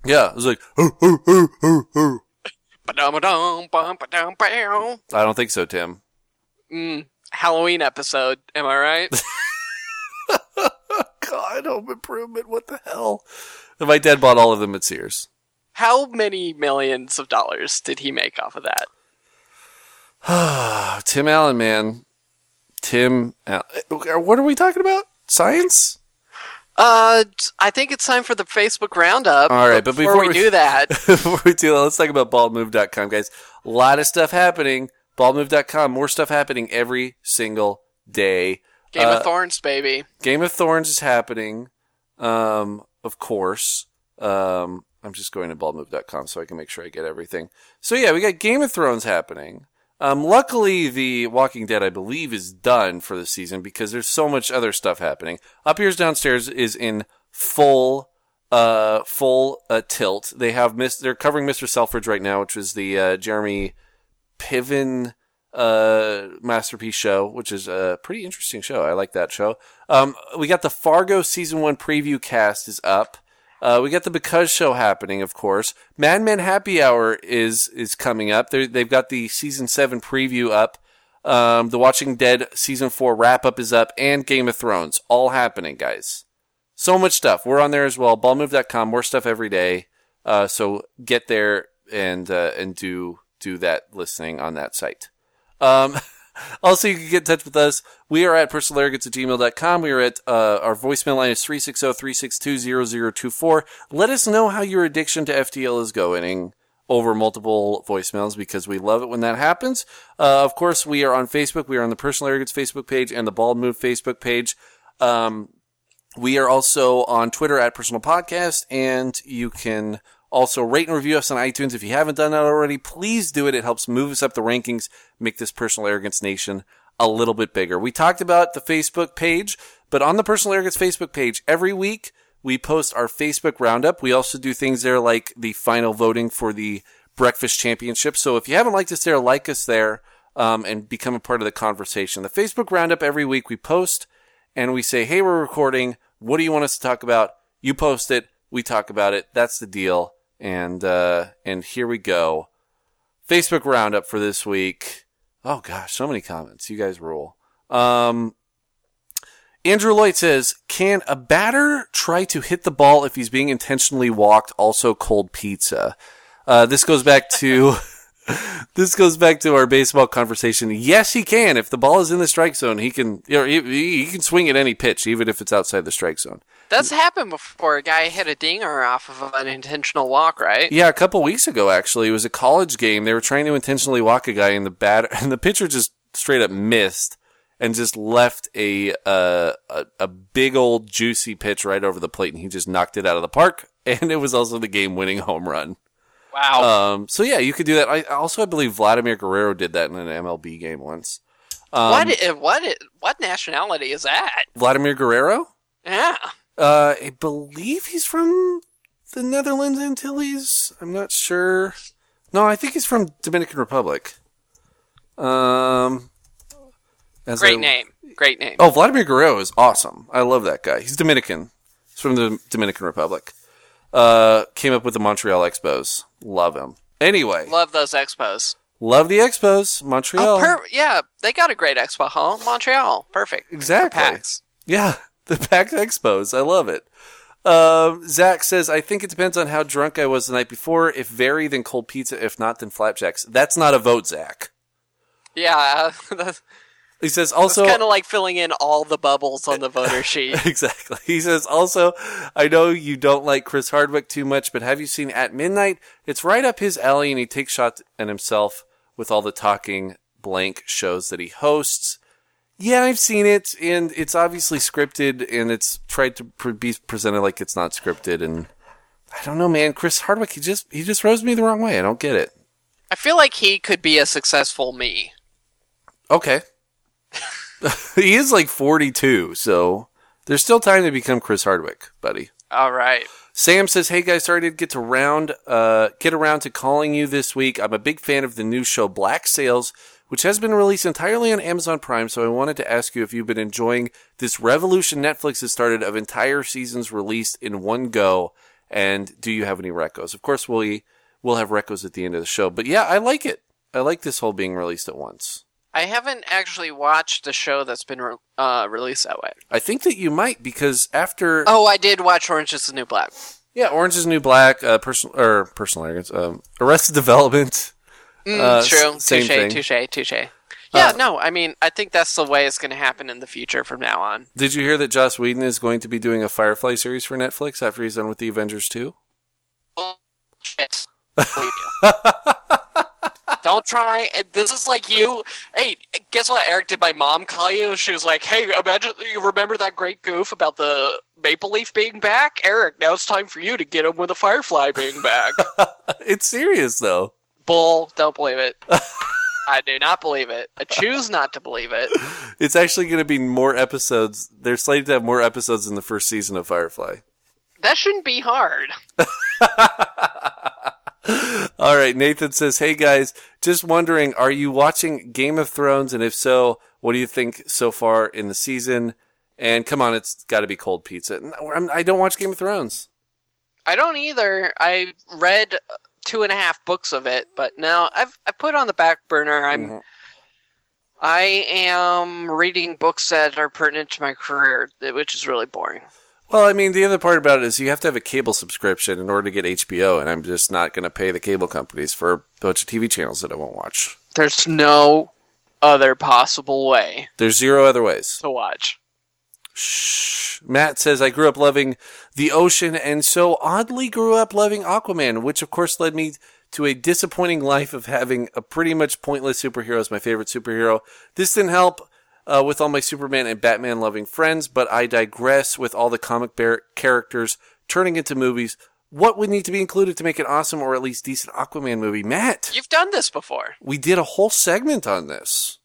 Yeah, I was like. "Ba-dum-ba-dum, bum-ba-dum, bow." I don't think so, Tim. Mm, Halloween episode, am I right? God, Home Improvement, what the hell? And my dad bought all of them at Sears. How many millions of dollars did he make off of that? Tim Allen, man. Tim, Al- what are we talking about? Science? Uh, I think it's time for the Facebook roundup. All right, but before we, we- do that, Before we do that, let's talk about baldmove.com, guys. A lot of stuff happening. Baldmove.com, more stuff happening every single day. Game Uh, of Thorns, baby. Game of Thorns is happening, um, of course. Um, I'm just going to baldmove.com so I can make sure I get everything. So yeah, we got Game of Thrones happening. Um, luckily, The Walking Dead, I believe, is done for the season because there's so much other stuff happening. Up Here's Downstairs is in full, uh, full uh, tilt. They have miss. They're covering Mr. Selfridge right now, which is the uh, Jeremy Piven uh masterpiece show which is a pretty interesting show i like that show um we got the fargo season one preview cast is up uh we got the because show happening of course. Mad men happy hour is is coming up. They're, they've got the season seven preview up. Um the watching dead season four wrap up is up and game of thrones all happening guys. So much stuff. We're on there as well. Baldmove.com more stuff every day. Uh so get there and uh and do do that listening on that site. Um, also, you can get in touch with us. We are at personalarrogance at gmail.com. We are at, uh, our voicemail line is 360-362-0024. Let us know how your addiction to FTL is going over multiple voicemails because we love it when that happens. Uh, of course, we are on Facebook. We are on the Personal Arrogance Facebook page and the Bald Move Facebook page. Um, we are also on Twitter at Personal Podcast, and you can also rate and review us on iTunes. If you haven't done that already, please do it. It helps move us up the rankings, make this Personal Arrogance Nation a little bit bigger. We talked about the Facebook page, but on the Personal Arrogance Facebook page, every week we post our Facebook roundup. We also do things there like the final voting for the Breakfast Championship. So if you haven't liked us there, like us there um, and become a part of the conversation. The Facebook roundup every week we post and we say, hey, we're recording. What do you want us to talk about? You post it. We talk about it. That's the deal. And, uh, and here we go. Facebook roundup for this week. Oh gosh, so many comments. You guys rule. Um, Andrew Lloyd says, can a batter try to hit the ball if he's being intentionally walked? Also cold pizza. Uh, this goes back to, this goes back to our baseball conversation. Yes, he can. If the ball is in the strike zone, he can. You know, he, he can swing at any pitch, even if it's outside the strike zone. That's happened before. A guy hit a dinger off of an intentional walk, right? Yeah, a couple weeks ago, actually, it was a college game. They were trying to intentionally walk a guy, and the bat and the pitcher just straight up missed and just left a uh, a, a big old juicy pitch right over the plate, and he just knocked it out of the park. And it was also the game winning home run. Wow. Um, so yeah, you could do that. I also I believe Vladimir Guerrero did that in an MLB game once. Um, what? What? What nationality is that? Vladimir Guerrero? Yeah. Uh, I believe he's from the Netherlands Antilles. I'm not sure. No, I think he's from Dominican Republic. Um, Great I- name. Great name. Oh, Vladimir Guerrero is awesome. I love that guy. He's Dominican. He's from the Dominican Republic. Uh, came up with the Montreal Expos. Love him. Anyway, Love those expos. love the Expos. Montreal. Oh, per- yeah, they got a great expo, hall, Montreal. Perfect. Exactly. Yeah, the packed expos. I love it. Um, Zach says, I think it depends on how drunk I was the night before. If very, then cold pizza. If not, then flapjacks. That's not a vote, Zach. Yeah, He says also. kind of like filling in all the bubbles on the voter sheet. exactly. He says also, I know you don't like Chris Hardwick too much, but have you seen At Midnight? It's right up his alley, and he takes shots at himself with all the talking blank shows that he hosts. Yeah, I've seen it, and it's obviously scripted, and it's tried to pre- be presented like it's not scripted. And I don't know, man. Chris Hardwick, he just he just rose me the wrong way. I don't get it. I feel like he could be a successful me. Okay, he is like forty two, so there's still time to become Chris Hardwick, buddy. All right. Sam says, "Hey guys, sorry to get to round, uh, get around to calling you this week. I'm a big fan of the new show Black Sails, which has been released entirely on Amazon Prime. So I wanted to ask you if you've been enjoying this revolution Netflix has started of entire seasons released in one go, and do you have any recos? Of course, we will have recos at the end of the show, but yeah, I like it. I like this whole being released at once. I haven't actually watched the show that's been re- uh, released that way. I think that you might because after Oh, I did watch Orange is the New Black. yeah, Orange is the New Black, uh, personal or personal arrogance, um, Arrested Development." Mm, Uh, true. same thing. touche, touche, touche. Yeah, Uh, no, I mean, I think that's the way it's going to happen in the future from now on. Did you hear that Joss Whedon is going to be doing a Firefly series for Netflix after he's done with the Avengers 2? Shit. Don't try. This is like you. Hey, guess what, Eric? Did my mom call you? She was like, "Hey, imagine you remember that great goof about the Maple Leaf being back, Eric. Now it's time for you to get him with a Firefly being back." It's serious though. Bull. Don't believe it. I do not believe it. I choose not to believe it. It's actually going to be more episodes. They're slated to have more episodes in the first season of Firefly. That shouldn't be hard. All right, Nathan says, "Hey guys, just wondering, are you watching Game of Thrones? And if so, what do you think so far in the season? And come on, it's got to be cold pizza. No, I don't watch Game of Thrones. I don't either. I read two and a half books of it, but now I've I put on the back burner. I'm Mhm. I am reading books that are pertinent to my career, which is really boring. Well, I mean, the other part about it is you have to have a cable subscription in order to get HBO, and I'm just not going to pay the cable companies for a bunch of TV channels that I won't watch. There's no other possible way There's zero other ways. to watch. Shh. Matt says, I grew up loving the ocean and so oddly grew up loving Aquaman, which of course led me to a disappointing life of having a pretty much pointless superhero as my favorite superhero. This didn't help uh, with all my Superman and Batman loving friends, but I digress with all the comic bear characters turning into movies. What would need to be included to make an awesome or at least decent Aquaman movie? Matt, You've done this before. we did a whole segment on this.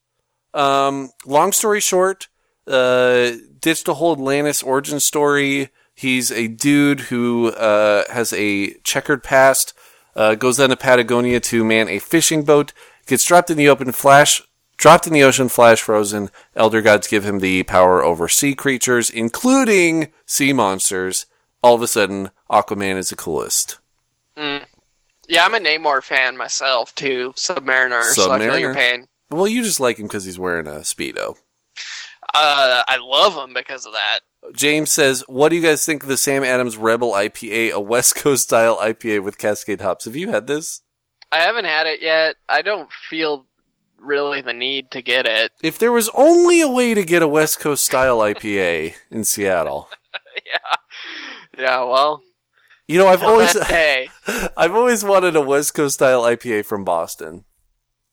Um, long story short, uh, ditched the whole Atlantis origin story. He's a dude who uh, has a checkered past. Uh, goes down to Patagonia to man a fishing boat. Gets dropped in the open. Flash dropped in the ocean. Flash frozen. Elder gods give him the power over sea creatures, including sea monsters. All of a sudden, Aquaman is the coolest. Yeah, I'm a Namor fan myself too. Submariner, so I feel your Submariner. pain. Well, you just like him because he's wearing a speedo. Uh, I love him because of that. James says, "What do you guys think of the Sam Adams Rebel IPA, a West Coast style IPA with Cascade hops? Have you had this? I haven't had it yet. I don't feel really the need to get it. If there was only a way to get a West Coast style IPA in Seattle, yeah. Yeah, well, you know, I've always. I've always wanted a West Coast style IPA from Boston.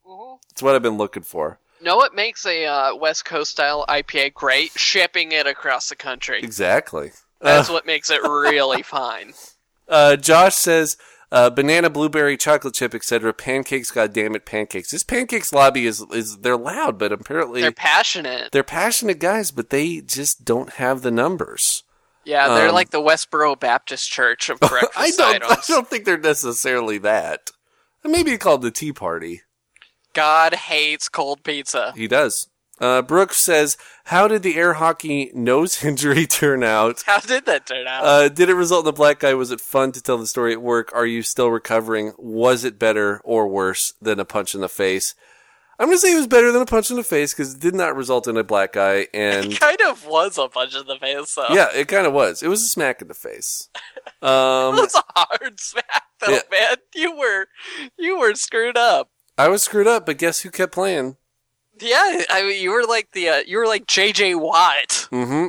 Mhm. It's what I've been looking for. Know what makes a uh, West Coast style IPA great? Shipping it across the country. Exactly. That's Uh, what makes it really fine. Uh, Josh says, uh, banana, blueberry, chocolate chip, etc. Pancakes, goddamn it, pancakes. This pancakes lobby is is they're loud, but apparently They're passionate. they're passionate guys, but they just don't have the numbers. Yeah, they're Um, like the Westboro Baptist Church of breakfast I don't. I don't think they're necessarily that. Maybe called the Tea Party. God hates cold pizza. He does. Uh, Brooks says, "How did the air hockey nose injury turn out? How did that turn out? Uh, did it result in a black guy? Was it fun to tell the story at work? Are you still recovering? Was it better or worse than a punch in the face?" I'm gonna say it was better than a punch in the face because it did not result in a black guy, and it kind of was a punch in the face, yeah, it kind of was. It was a smack in the face. it Um, was a hard smack, though, Yeah. man. You were, you were screwed up. I was screwed up, but guess who kept playing? Yeah, I mean, you were like the, uh, you were like J.J. Watt. Mm-hmm.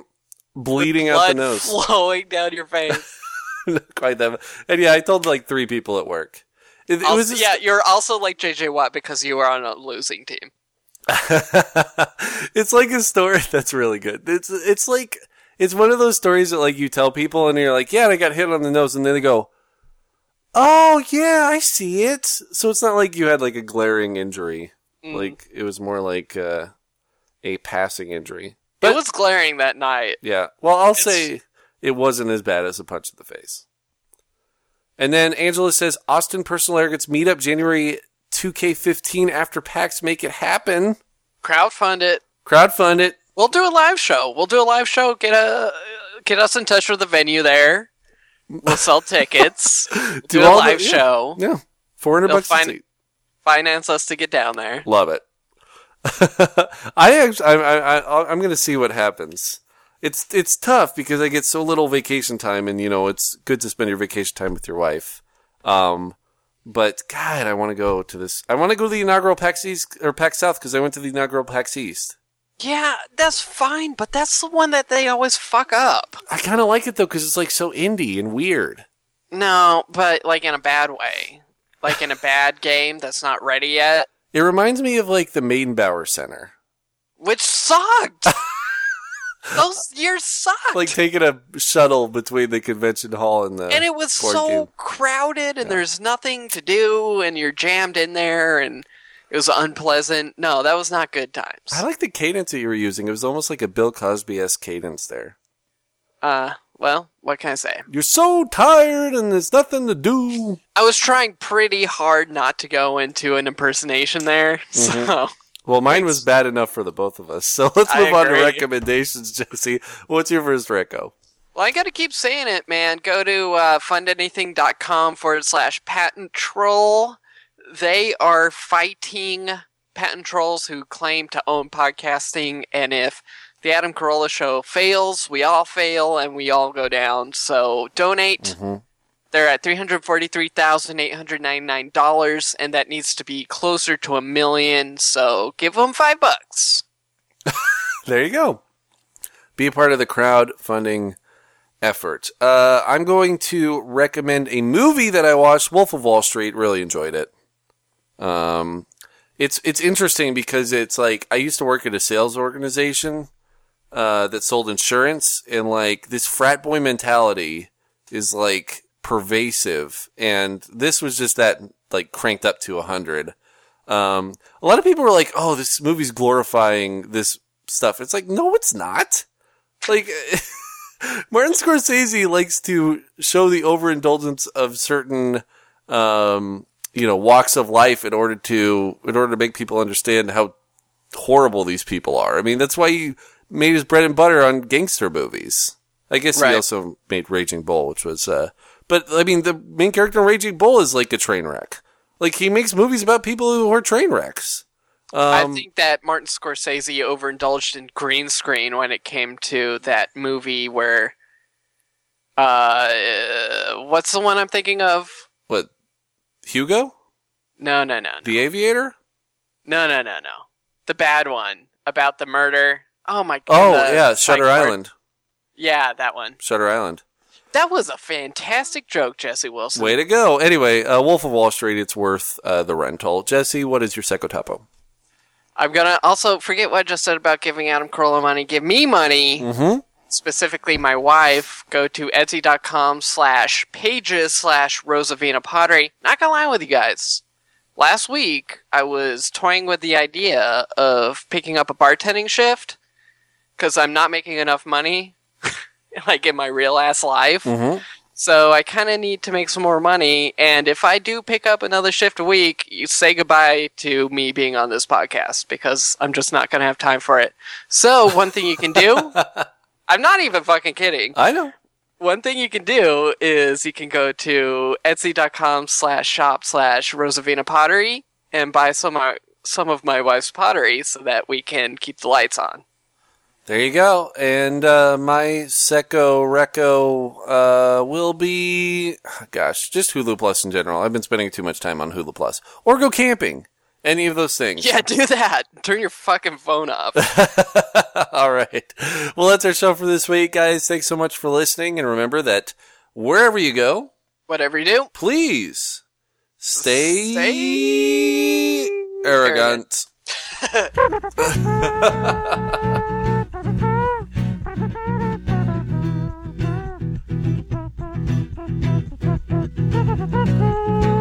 Bleeding out the nose. flowing down your face. Not quite that. much. And yeah, I told like three people at work. It, it Also- was just- yeah, you're also like J.J. Watt because you were on a losing team. it's like a story that's really good. It's it's like it's one of those stories that like you tell people and you're like, yeah, and I got hit on the nose, and then they go, oh yeah, I see it. So it's not like you had like a glaring injury. Mm. Like it was more like uh, a passing injury. But, it was glaring that night. Yeah. Well, I'll It's- say it wasn't as bad as a punch in the face. And then Angela says Austin Personal Air gets meetup January 2K15 after PAX. Make it happen. Crowdfund it. Crowdfund it. We'll do a live show. We'll do a live show. Get a get us in touch with the venue there. We'll sell tickets. We'll do, a all the- live yeah. show. Yeah. 400 They'll bucks a seat. Finance us to get down there. Love it. I actually, I, I, I, I'm going to see what happens. It's it's tough because I get so little vacation time, and you know it's good to spend your vacation time with your wife. Um, but God, I want to go to this. I want to go to the inaugural PAX East or PAX South because I went to the inaugural PAX East. Yeah, that's fine, but that's the one that they always fuck up. I kind of like it though because it's like so indie and weird. No, but like in a bad way. Like in a bad game that's not ready yet. It reminds me of like the Meydenbauer Center, Which sucked. Those years sucked. like taking a shuttle between the convention hall and the and it was so game. crowded and there's nothing to do and you're jammed in there and it was unpleasant. No, that was not good times. I like the cadence that you were using. It was almost like a Bill Cosby esque cadence there. Uh, well, what can I say? You're so tired and there's nothing to do. I was trying pretty hard not to go into an impersonation there. Mm-hmm. So, Well, mine was bad enough for the both of us. So let's move on to recommendations, Jesse. What's your first reco? well, I got to keep saying it, man. Go to uh, fundanything.com forward slash patent troll. They are fighting patent trolls who claim to own podcasting, and if the Adam Carolla show fails, we all fail and we all go down. So donate. They're at three hundred forty-three thousand eight hundred ninety-nine dollars, and that needs to be closer to a million. So give them five bucks. There you go. Be a part of the crowdfunding effort. Uh, I'm going to recommend a movie that I watched, Wolf of Wall Street. Really enjoyed it. Um, it's it's interesting because it's like I used to work at a sales organization uh, that sold insurance, and like this frat boy mentality is like pervasive, and this was just that like cranked up to a hundred. Um, a lot of people were like, "Oh, this movie's glorifying this stuff." It's like, no, it's not. Like, Martin Scorsese likes to show the overindulgence of certain, um, you know, walks of life in order to in order to make people understand how horrible these people are. I mean, that's why he made his bread and butter on gangster movies. I guess Right. he also made Raging Bull, which was, uh, but I mean, the main character in Raging Bull is like a train wreck. Like he makes movies about people who are train wrecks. I Um, think that Martin Scorsese overindulged in green screen when it came to that movie where, uh, what's the one I'm thinking of? what Hugo? No, no, no, no, The Aviator? no, no, no, no. The bad one about the murder. Oh my god. Oh, the yeah, Shutter. Island. Yeah, that one. Shutter Island. That was a fantastic joke, Jesse Wilson. Way to go. Anyway, uh, Wolf of Wall Street, it's worth uh, the rental. Jesse, what is your Secotapo? I'm gonna also forget what I just said about giving Adam Carolla money. Give me money. Mm-hmm. Specifically my wife, go to etsy.com slash pages slash Rosavina Pottery. Not gonna lie with you guys. Last week, I was toying with the idea of picking up a bartending shift because I'm not making enough money, like in my real ass life. Mm-hmm. So I kind of need to make some more money. And if I do pick up another shift a week, you say goodbye to me being on this podcast because I'm just not going to have time for it. So one thing you can do, I'm not even fucking kidding. I know. One thing you can do is you can go to etsy.com slash shop slash Rosavina Pottery and buy some of, some of my wife's pottery so that we can keep the lights on. There you go. And uh, my Seco Reco uh, will be, gosh, just Hulu Plus in general. I've been spending too much time on Hulu Plus. Or go camping. Any of those things. Yeah, do that. Turn your fucking phone off. All right. Well, that's our show for this week, guys. Thanks so much for listening. And remember that wherever you go, Whatever you do, please stay, Stay arrogant. Thank you.